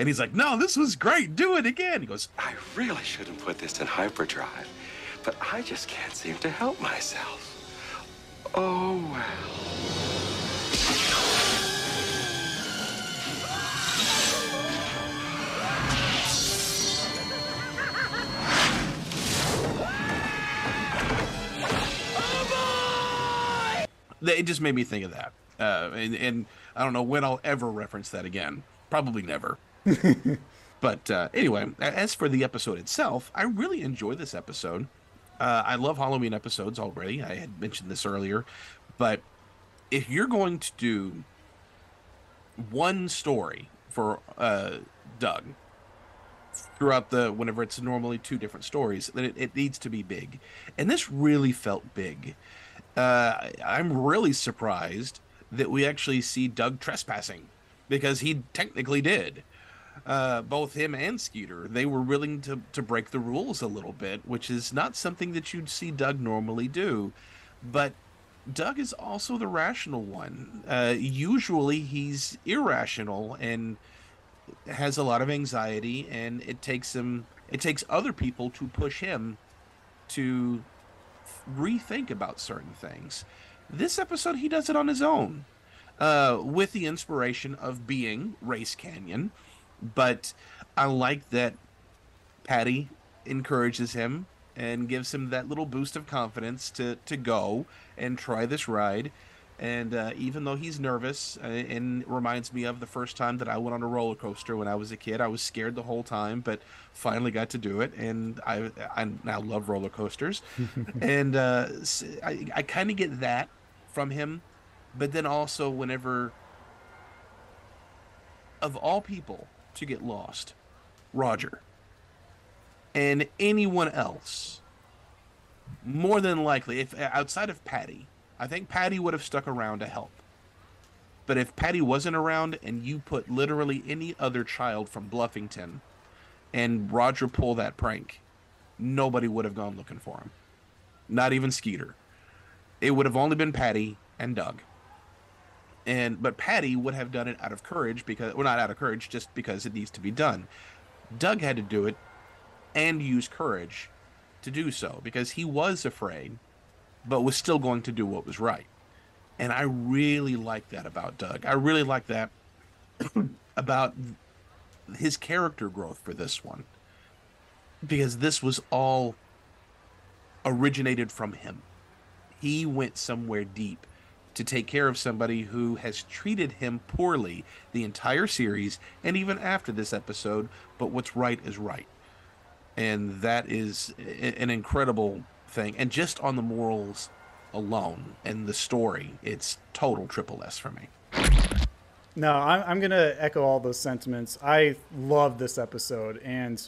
And he's like, no, this was great. Do it again. He goes, I really shouldn't put this in hyperdrive, but I just can't seem to help myself. Oh, well. It just made me think of that. Uh, and, and I don't know when I'll ever reference that again. Probably never. but uh, anyway, as for the episode itself, I really enjoy this episode. Uh, I love Halloween episodes already. I had mentioned this earlier. But if you're going to do one story for uh, Doug throughout the whenever it's normally two different stories, then it, it needs to be big. And this really felt big. Uh, I'm really surprised that we actually see Doug trespassing because he technically did. Uh, both him and Skeeter, they were willing to, to break the rules a little bit, which is not something that you'd see Doug normally do. But Doug is also the rational one. Uh, usually he's irrational and has a lot of anxiety, and it takes him, it takes other people to push him to rethink about certain things. This episode, he does it on his own, uh, with the inspiration of being Race Canyon. But I like that Patty encourages him and gives him that little boost of confidence to, to go and try this ride. And uh, even though he's nervous, uh, and reminds me of the first time that I went on a roller coaster when I was a kid, I was scared the whole time, but finally got to do it, and I I now love roller coasters. and uh, I I kind of get that from him, but then also whenever of all people to get lost, Roger, and anyone else, more than likely, if outside of Patty, I think Patty would have stuck around to help. But if Patty wasn't around and you put literally any other child from Bluffington and Roger pull that prank, nobody would have gone looking for him. Not even Skeeter. It would have only been Patty and Doug. And but Patty would have done it out of courage because well not out of courage, just because it needs to be done. Doug had to do it and use courage to do so because he was afraid but was still going to do what was right. And I really like that about Doug. I really like that about his character growth for this one. Because this was all originated from him. He went somewhere deep to take care of somebody who has treated him poorly the entire series and even after this episode, but what's right is right. And that is an incredible thing. And just on the morals alone and the story, it's total triple S for me. No, I'm, I'm going to echo all those sentiments. I love this episode. And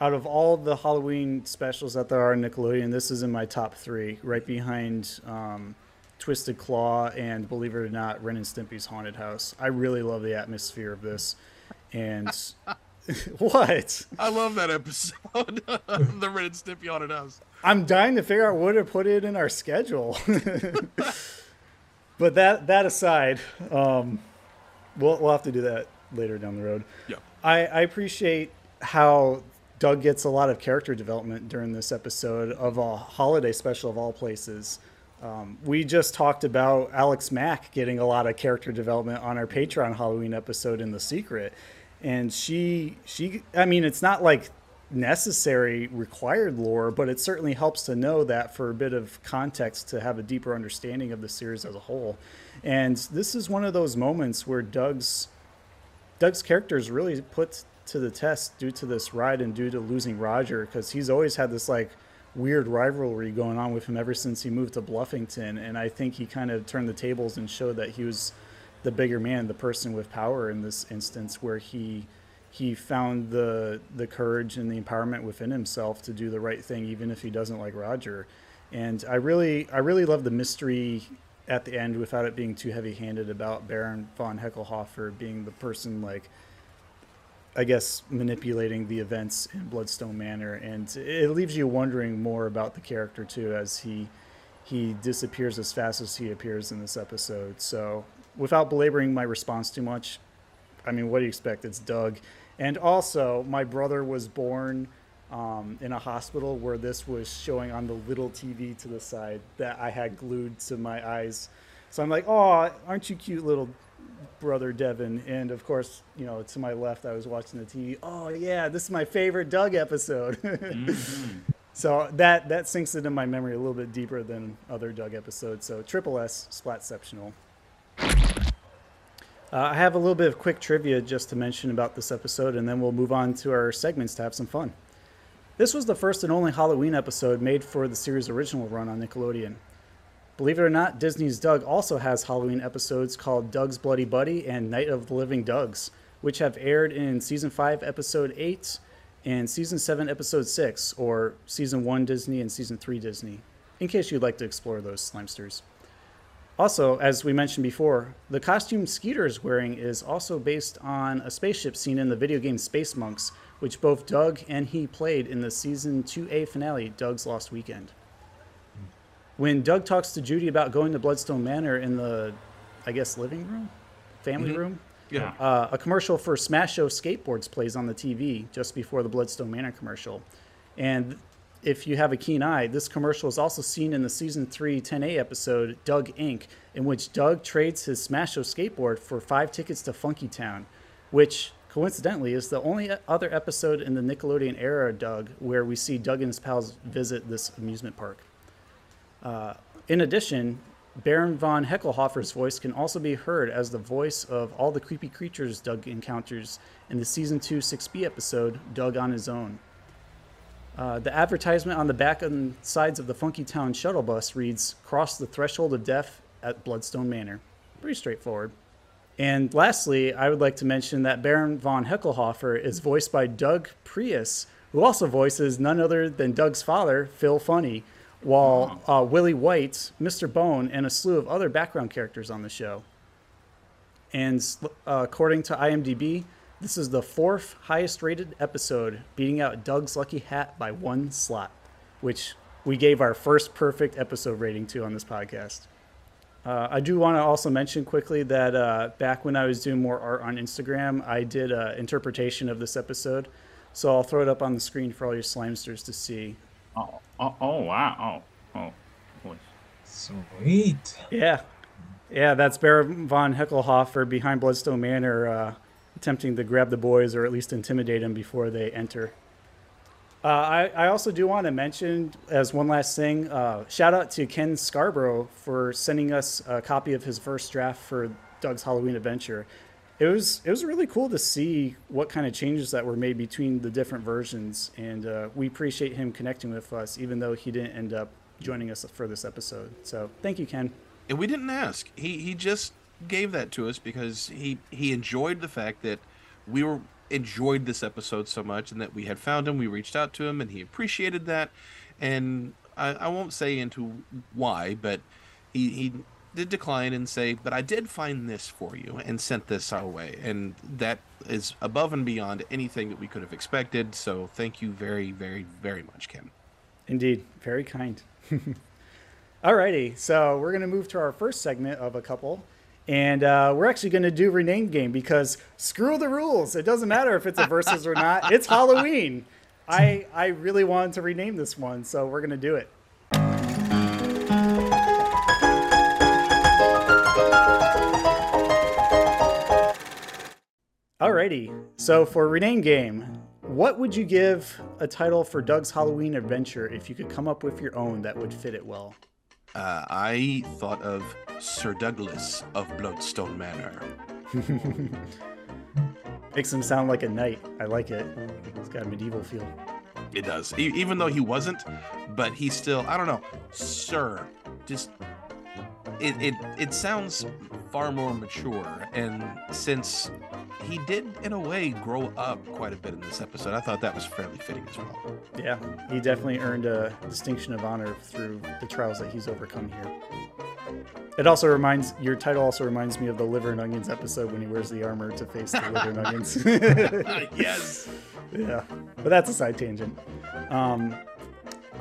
out of all the Halloween specials that there are in Nickelodeon, this is in my top three, right behind um, Twisted Claw and, believe it or not, Ren and Stimpy's Haunted House. I really love the atmosphere of this. And what? I love that episode of the Ren and Stimpy Haunted House. I'm dying to figure out where to put it in our schedule. but that that aside, um, we'll we'll have to do that later down the road. Yeah. I, I appreciate how Doug gets a lot of character development during this episode of a holiday special of all places. Um, we just talked about Alex Mack getting a lot of character development on our Patreon Halloween episode in The Secret, and she she I mean it's not like necessary required lore, but it certainly helps to know that for a bit of context to have a deeper understanding of the series as a whole. And this is one of those moments where Doug's Doug's character is really put to the test due to this ride and due to losing Roger because he's always had this like weird rivalry going on with him ever since he moved to Bluffington and I think he kind of turned the tables and showed that he was the bigger man, the person with power in this instance where he he found the the courage and the empowerment within himself to do the right thing even if he doesn't like Roger. And I really I really love the mystery at the end without it being too heavy-handed about Baron von Hecklehoffer being the person like I guess manipulating the events in Bloodstone Manor, and it leaves you wondering more about the character too as he he disappears as fast as he appears in this episode. So, without belaboring my response too much, I mean, what do you expect? It's Doug, And also, my brother was born um, in a hospital where this was showing on the little TV to the side that I had glued to my eyes. So I'm like, oh, aren't you cute, little brother Devin? And of course, you know, to my left, I was watching the TV. Oh yeah, this is my favorite Doug episode. Mm-hmm. So that that sinks into my memory a little bit deeper than other Doug episodes. So triple S, Splatceptional. Uh, I have a little bit of quick trivia just to mention about this episode, and then we'll move on to our segments to have some fun. This was the first and only Halloween episode made for the series' original run on Nickelodeon. Believe it or not, Disney's Doug also has Halloween episodes called Doug's Bloody Buddy and Night of the Living Dougs, which have aired in Season 5, Episode 8, and Season 7, Episode 6, or Season 1 Disney and Season 3 Disney, in case you'd like to explore those Slimesters. Also, as we mentioned before, the costume Skeeter is wearing is also based on a spaceship seen in the video game Space Monks, which both Doug and he played in the season 2A finale, Doug's Lost Weekend. When Doug talks to Judy about going to Bloodstone Manor in the, I guess, living room? Family Mhm. room? Yeah. Uh, a commercial for Smash Show Skateboards plays on the TV just before the Bloodstone Manor commercial. And if you have a keen eye, this commercial is also seen in the season 3 10A episode Doug Inc., in which Doug trades his Smash Show skateboard for five tickets to Funky Town, which coincidentally is the only other episode in the Nickelodeon era, Doug, where we see Doug and his pals visit this amusement park. Uh, in addition, Baron von Hecklehoffer's voice can also be heard as the voice of all the creepy creatures Doug encounters in the season 2 6B episode Doug on His Own. Uh, the advertisement on the back and sides of the Funky Town shuttle bus reads Cross the threshold of death at Bloodstone Manor. Pretty straightforward. And lastly, I would like to mention that Baron von Hecklehoffer is voiced by Doug Preis, who also voices none other than Doug's father, Phil Funnie, while uh, Willie White, Mr. Bone, and a slew of other background characters on the show. And uh, according to IMDb, this is the fourth highest rated episode, beating out Doug's Lucky Hat by one slot, which we gave our first perfect episode rating to on this podcast. Uh, I do want to also mention quickly that uh, back when I was doing more art on Instagram, I did an interpretation of this episode. So I'll throw it up on the screen for all your Slimesters to see. Oh, oh, oh wow. Oh, oh. boy. Sweet. Yeah. Yeah, that's Baron von Hecklehoffer behind Bloodstone Manor, uh, attempting to grab the boys or at least intimidate them before they enter. Uh, I, I also do want to mention, as one last thing, uh, shout out to Ken Scarborough for sending us a copy of his first draft for Doug's Halloween Adventure. It was it was really cool to see what kind of changes that were made between the different versions, and uh, we appreciate him connecting with us, even though he didn't end up joining us for this episode. So thank you, Ken. And we didn't ask. He he just gave that to us because he he enjoyed the fact that we were enjoyed this episode so much and that we had found him. We reached out to him and he appreciated that. And I, I won't say into why, but he he did decline and say, but I did find this for you and sent this our way. And that is above and beyond anything that we could have expected. So thank you very, very, very much, Kim. Indeed, very kind. Alrighty, so we're gonna move to our first segment of a couple, and uh, we're actually gonna do rename game because screw the rules. It doesn't matter if it's a versus or not. It's Halloween. I I really wanted to rename this one, so we're gonna do it. Alrighty, so for rename game, what would you give a title for Doug's Halloween adventure if you could come up with your own that would fit it well? Uh, I thought of Sir Douglas of Bloodstone Manor. Makes him sound like a knight. I like it. It's got a medieval feel. It does, e- even though he wasn't, but he still. I don't know, Sir. Just it it it sounds far more mature, and since he did in a way grow up quite a bit in this episode, I thought that was fairly fitting as well. Yeah, he definitely earned a distinction of honor through the trials that he's overcome here. It also reminds your title also reminds me of the liver and onions episode when he wears the armor to face the liver and onions. yes. Yeah, but that's a side tangent. Um,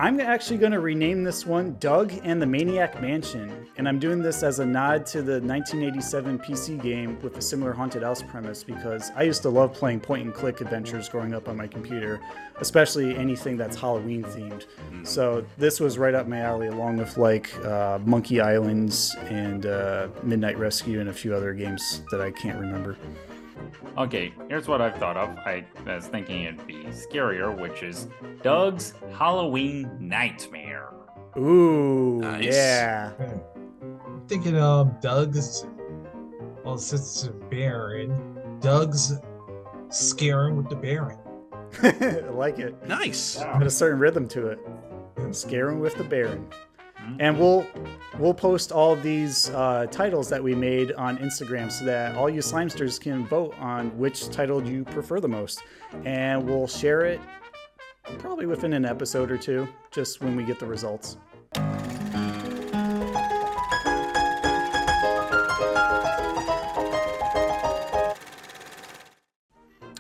I'm actually going to rename this one Doug and the Maniac Mansion. And I'm doing this as a nod to the 1987 PC game with a similar haunted house premise because I used to love playing point and click adventures growing up on my computer, especially anything that's Halloween themed. So this was right up my alley, along with like uh, Monkey Islands and uh, Midnight Rescue and a few other games that I can't remember. Okay, here's what I've thought of. I was thinking it'd be scarier, which is Doug's Halloween Nightmare. Ooh, Nice. yeah. I'm thinking um Doug's well since it's a Baron, Doug's scaring with the Baron. I like it. Nice. Got a certain rhythm to it. Scaring with the Baron. And we'll we'll post all these uh, titles that we made on Instagram so that all you slimesters can vote on which title you prefer the most, and we'll share it probably within an episode or two, just when we get the results.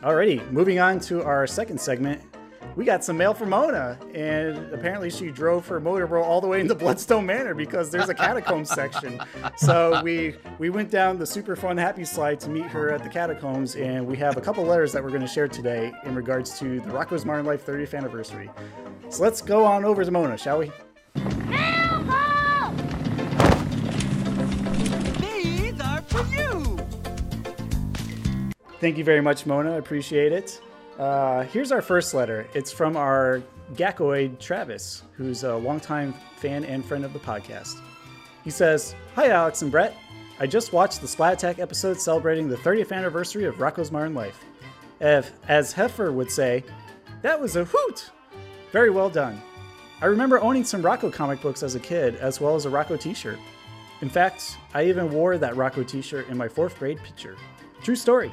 Alrighty, moving on to our second segment. We got some mail from Mona, and apparently she drove her motorboat all the way into Bloodstone Manor because there's a catacomb section. So we we went down the super fun happy slide to meet her at the catacombs, and we have a couple letters that we're going to share today in regards to the Rocko's Modern Life 30th anniversary. So let's go on over to Mona, shall we? These are for you. Thank you very much, Mona. I appreciate it. Uh, here's our first letter. It's from our Gackoid Travis, who's a longtime fan and friend of the podcast. He says, Hi, Alex and Brett. I just watched the Splat Attack episode celebrating the 30th anniversary of Rocko's Modern Life. If, as Heffer would say, that was a hoot! Very well done. I remember owning some Rocko comic books as a kid, as well as a Rocko t shirt. In fact, I even wore that Rocko t shirt in my fourth grade picture. True story.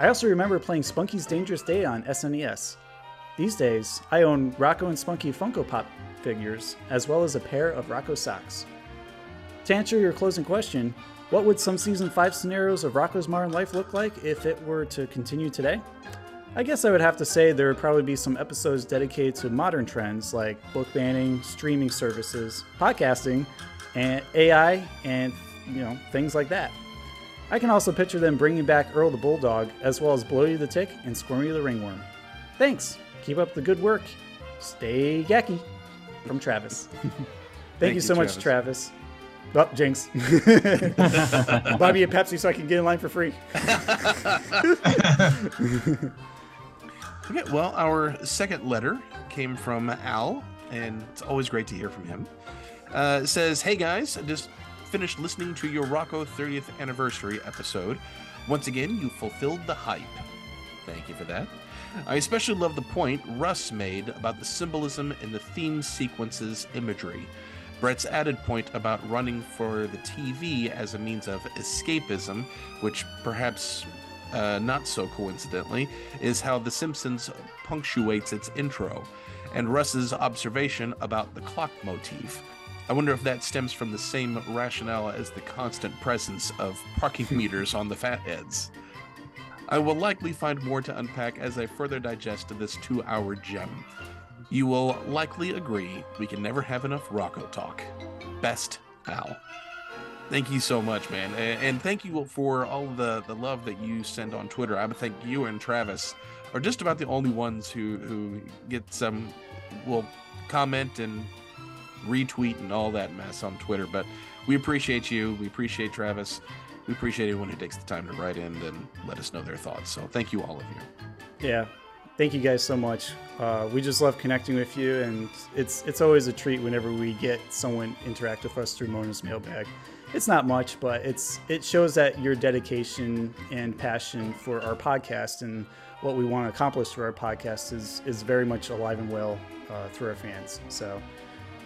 I also remember playing Spunky's Dangerous Day on SNES. These days, I own Rocko and Spunky Funko Pop figures, as well as a pair of Rocko socks. To answer your closing question, what would some Season 5 scenarios of Rocko's Modern Life look like if it were to continue today? I guess I would have to say there would probably be some episodes dedicated to modern trends like book banning, streaming services, podcasting, and AI, and you know things like that. I can also picture them bringing back Earl the Bulldog, as well as Bloaty the Tick and Squirmy the Ringworm. Thanks. Keep up the good work. Stay gacky. From Travis. Thank, Thank you you, so much, Travis. Oh, Jinx. Buy me a Pepsi so I can get in line for free. Okay, well, our second letter came from Al, and it's always great to hear from him. Uh, it says, Hey guys, just finished listening to your Rocko 30th anniversary episode. Once again, you fulfilled the hype. Thank you for that. I especially love the point Russ made about the symbolism in the theme sequence's imagery. Brett's added point about running for the TV as a means of escapism, which perhaps uh, not so coincidentally, is how The Simpsons punctuates its intro, and Russ's observation about the clock motif. I wonder if that stems from the same rationale as the constant presence of parking meters on the fatheads. I will likely find more to unpack as I further digest this two hour gem. You will likely agree we can never have enough Rocko talk. Best, Al. Thank you so much, man. And thank you for all the, the love that you send on Twitter. I would think you and Travis are just about the only ones who, who get some, will comment and retweet and all that mess on Twitter. But we appreciate you. We appreciate Travis. We appreciate anyone who takes the time to write in and let us know their thoughts. So thank you, all of you. Yeah. Thank you guys so much. Uh, we just love connecting with you, and it's it's always a treat whenever we get someone interact with us through Mona's mailbag. It's not much, but it's it shows that your dedication and passion for our podcast and what we want to accomplish through our podcast is is very much alive and well uh, through our fans. So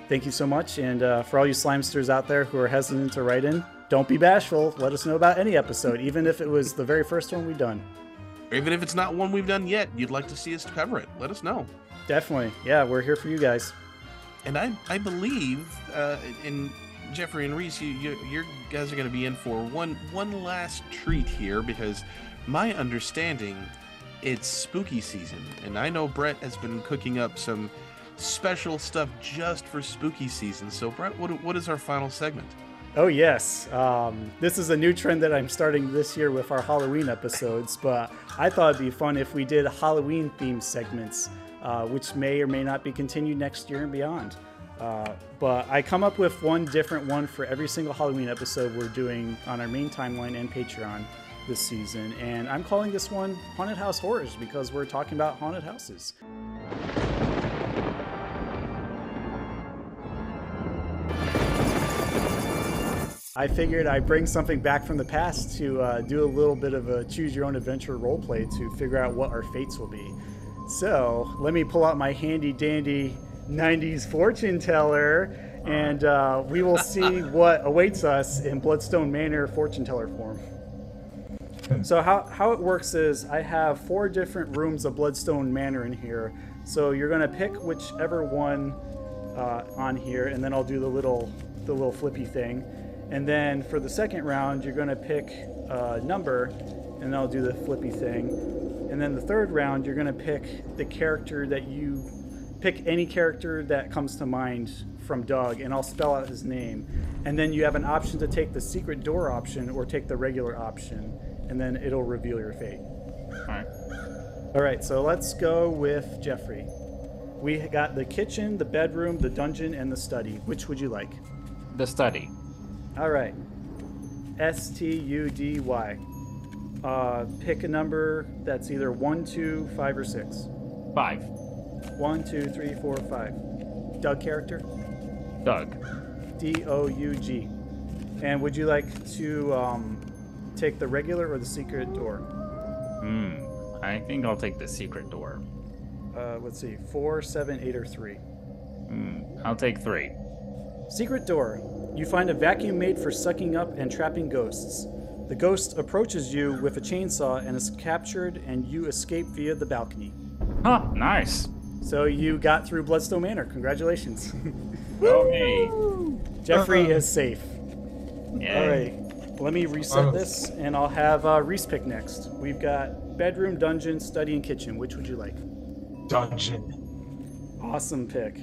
thank you so much, and uh, for all you slimesters out there who are hesitant to write in, don't be bashful. Let us know about any episode, even if it was the very first one we've done. Or even if it's not one we've done yet, you'd like to see us cover it, let us know. Definitely, yeah, we're here for you guys. And I, I believe, uh, in Jeffrey and Reese, you, you, you guys are going to be in for one, one last treat here because my understanding, it's spooky season, and I know Brett has been cooking up some special stuff just for spooky season. So, Brett, what, what is our final segment? Oh, yes. Um, this is a new trend that I'm starting this year with our Halloween episodes, but I thought it'd be fun if we did Halloween themed segments, uh, which may or may not be continued next year and beyond. Uh, but I come up with one different one for every single Halloween episode we're doing on our main timeline and Patreon this season. And I'm calling this one Haunted House Horrors because we're talking about haunted houses. I figured I'd bring something back from the past to uh, do a little bit of a choose your own adventure role play to figure out what our fates will be. So let me pull out my handy dandy 90s fortune teller and uh, we will see what awaits us in Bloodstone Manor fortune teller form. So how, how it works is I have four different rooms of Bloodstone Manor in here. So you're gonna pick whichever one uh, on here, and then I'll do the little the little flippy thing. And then for the second round, you're gonna pick a number, and I'll do the flippy thing. And then the third round, you're gonna pick the character that you pick any character that comes to mind from Doug, and I'll spell out his name. And then you have an option to take the secret door option or take the regular option, and then it'll reveal your fate. All right. All right, so let's go with Jeffrey. We got the kitchen, the bedroom, the dungeon, and the study. Which would you like? The study. All right. S T U D Y. Uh, pick a number that's either one, two, five, or six. Five. One, two, three, four, five. Doug character? Doug. D O U G. And would you like to um, take the regular or the secret door? Hmm. I think I'll take the secret door. Uh, let's see. Four, seven, eight, or three. Hmm. I'll take three. Secret door. You find a vacuum made for sucking up and trapping ghosts. The ghost approaches you with a chainsaw and is captured, and you escape via the balcony. Huh, nice. So you got through Bloodstone Manor. Congratulations. Oh, me. Jeffrey is safe. Yeah. All right. Let me reset this, and I'll have uh, Reese pick next. We've got bedroom, dungeon, study, and kitchen. Which would you like? Dungeon. Awesome pick.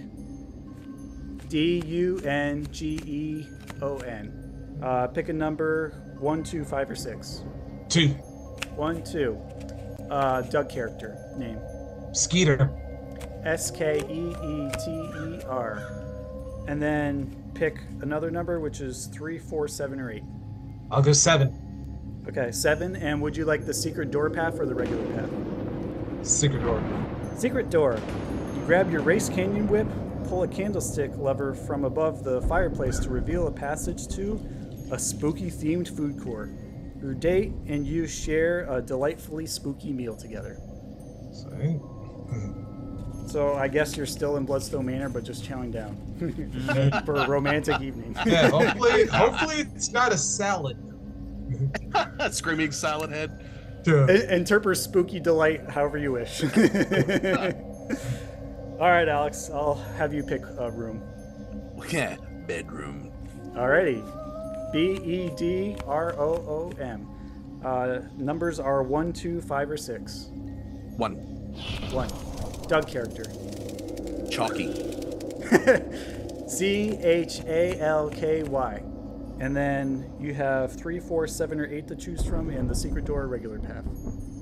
D U N G E O N. Uh, pick a number one, two, five, or six. Two. One, two. Uh, Doug character name. Skeeter. S K E E T E R. And then pick another number, which is three, four, seven, or eight. I'll go seven. Okay, seven. And would you like the secret door path or the regular path? Secret door. Secret door. You grab your race canyon whip, pull a candlestick lever from above the fireplace to reveal a passage to a spooky themed food court. Your date and you share a delightfully spooky meal together. Sweet. So I guess you're still in Bloodstone Manor, but just chowing down for a romantic evening. Yeah, hopefully, hopefully it's not a salad. Screaming salad head. In- Interpret spooky delight however you wish. All right, Alex, I'll have you pick a room. Yeah, bedroom. Alrighty. B E D R O O M. Uh, numbers are one, two, five, or six. One. One. Doug character. Chalky. C H A L K Y. And then you have three, four, seven, or eight to choose from, and the secret door, regular path.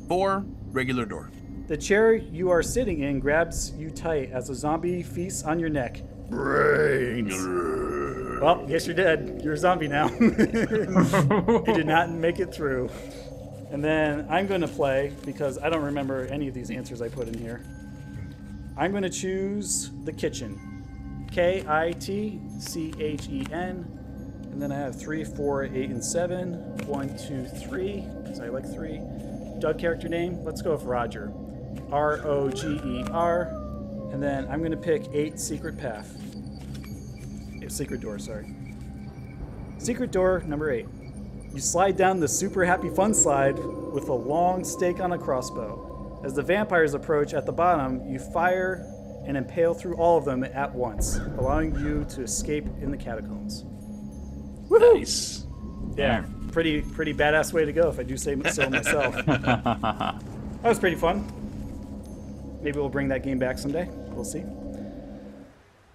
Four, regular door. The chair you are sitting in grabs you tight as a zombie feasts on your neck. Brains. Well, guess you're dead. You're a zombie now. you did not make it through. And then I'm going to play because I don't remember any of these answers I put in here. I'm going to choose the kitchen. K I T C H E N. And then I have three, four, eight, and seven. One, two, three. So I like three. Doug character name. Let's go with Roger. R O G E R. And then I'm going to pick eight secret path. Secret door, sorry. Secret door number eight. You slide down the super happy fun slide with a long stake on a crossbow. As the vampires approach at the bottom, you fire and impale through all of them at once, allowing you to escape in the catacombs. Nice. Yeah, pretty pretty badass way to go if I do say so myself. that was pretty fun. Maybe we'll bring that game back someday. We'll see.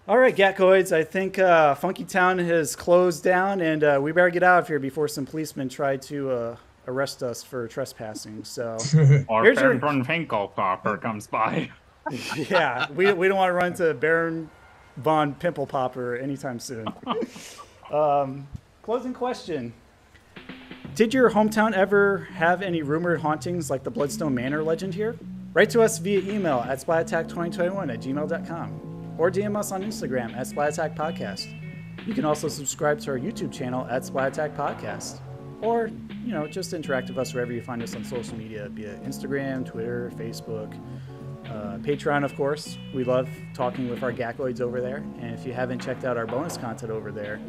All right, Gackoids, I think uh, Funky Town has closed down, and uh, we better get out of here before some policemen try to uh, arrest us for trespassing. So, Or here's your- Baron Finkelpopper comes by. yeah, we, we don't want to run into Baron Von Pimple Popper anytime soon. um, closing question. Did your hometown ever have any rumored hauntings like the Bloodstone Manor legend here? Write to us via email at SplatAttack2021 at gmail.com or DM us on Instagram at SplatAttack podcast. You can also subscribe to our YouTube channel at SplatAttack podcast. Or, you know, just interact with us wherever you find us on social media, it Instagram, Twitter, Facebook, uh, Patreon, of course. We love talking with our Gackoids over there. And if you haven't checked out our bonus content over there,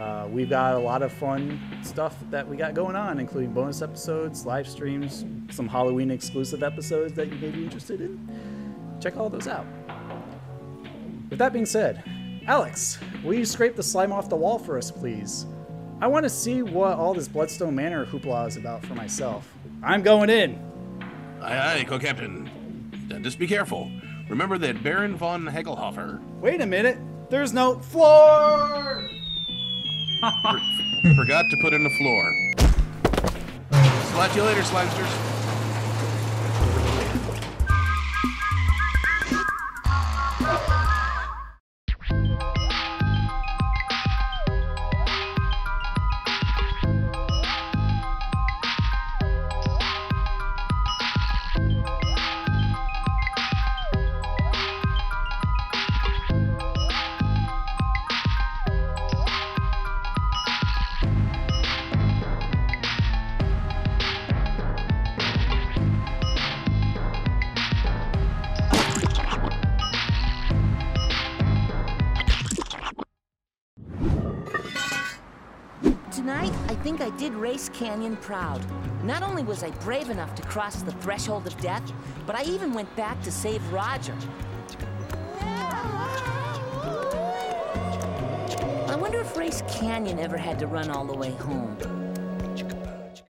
uh, we've got a lot of fun stuff that we got going on, including bonus episodes, live streams, some Halloween exclusive episodes that you may be interested in. Check all those out. With that being said, Alex, will you scrape the slime off the wall for us, please? I want to see what all this Bloodstone Manor hoopla is about for myself. I'm going in. Aye, aye, co-captain. Just be careful. Remember that Baron von Hecklehoffer Wait a minute. There's no floor. forgot to put in the floor. Splat you later, slimesters. Race Canyon proud. Not only was I brave enough to cross the threshold of death, but I even went back to save Roger. I wonder if Race Canyon ever had to run all the way home.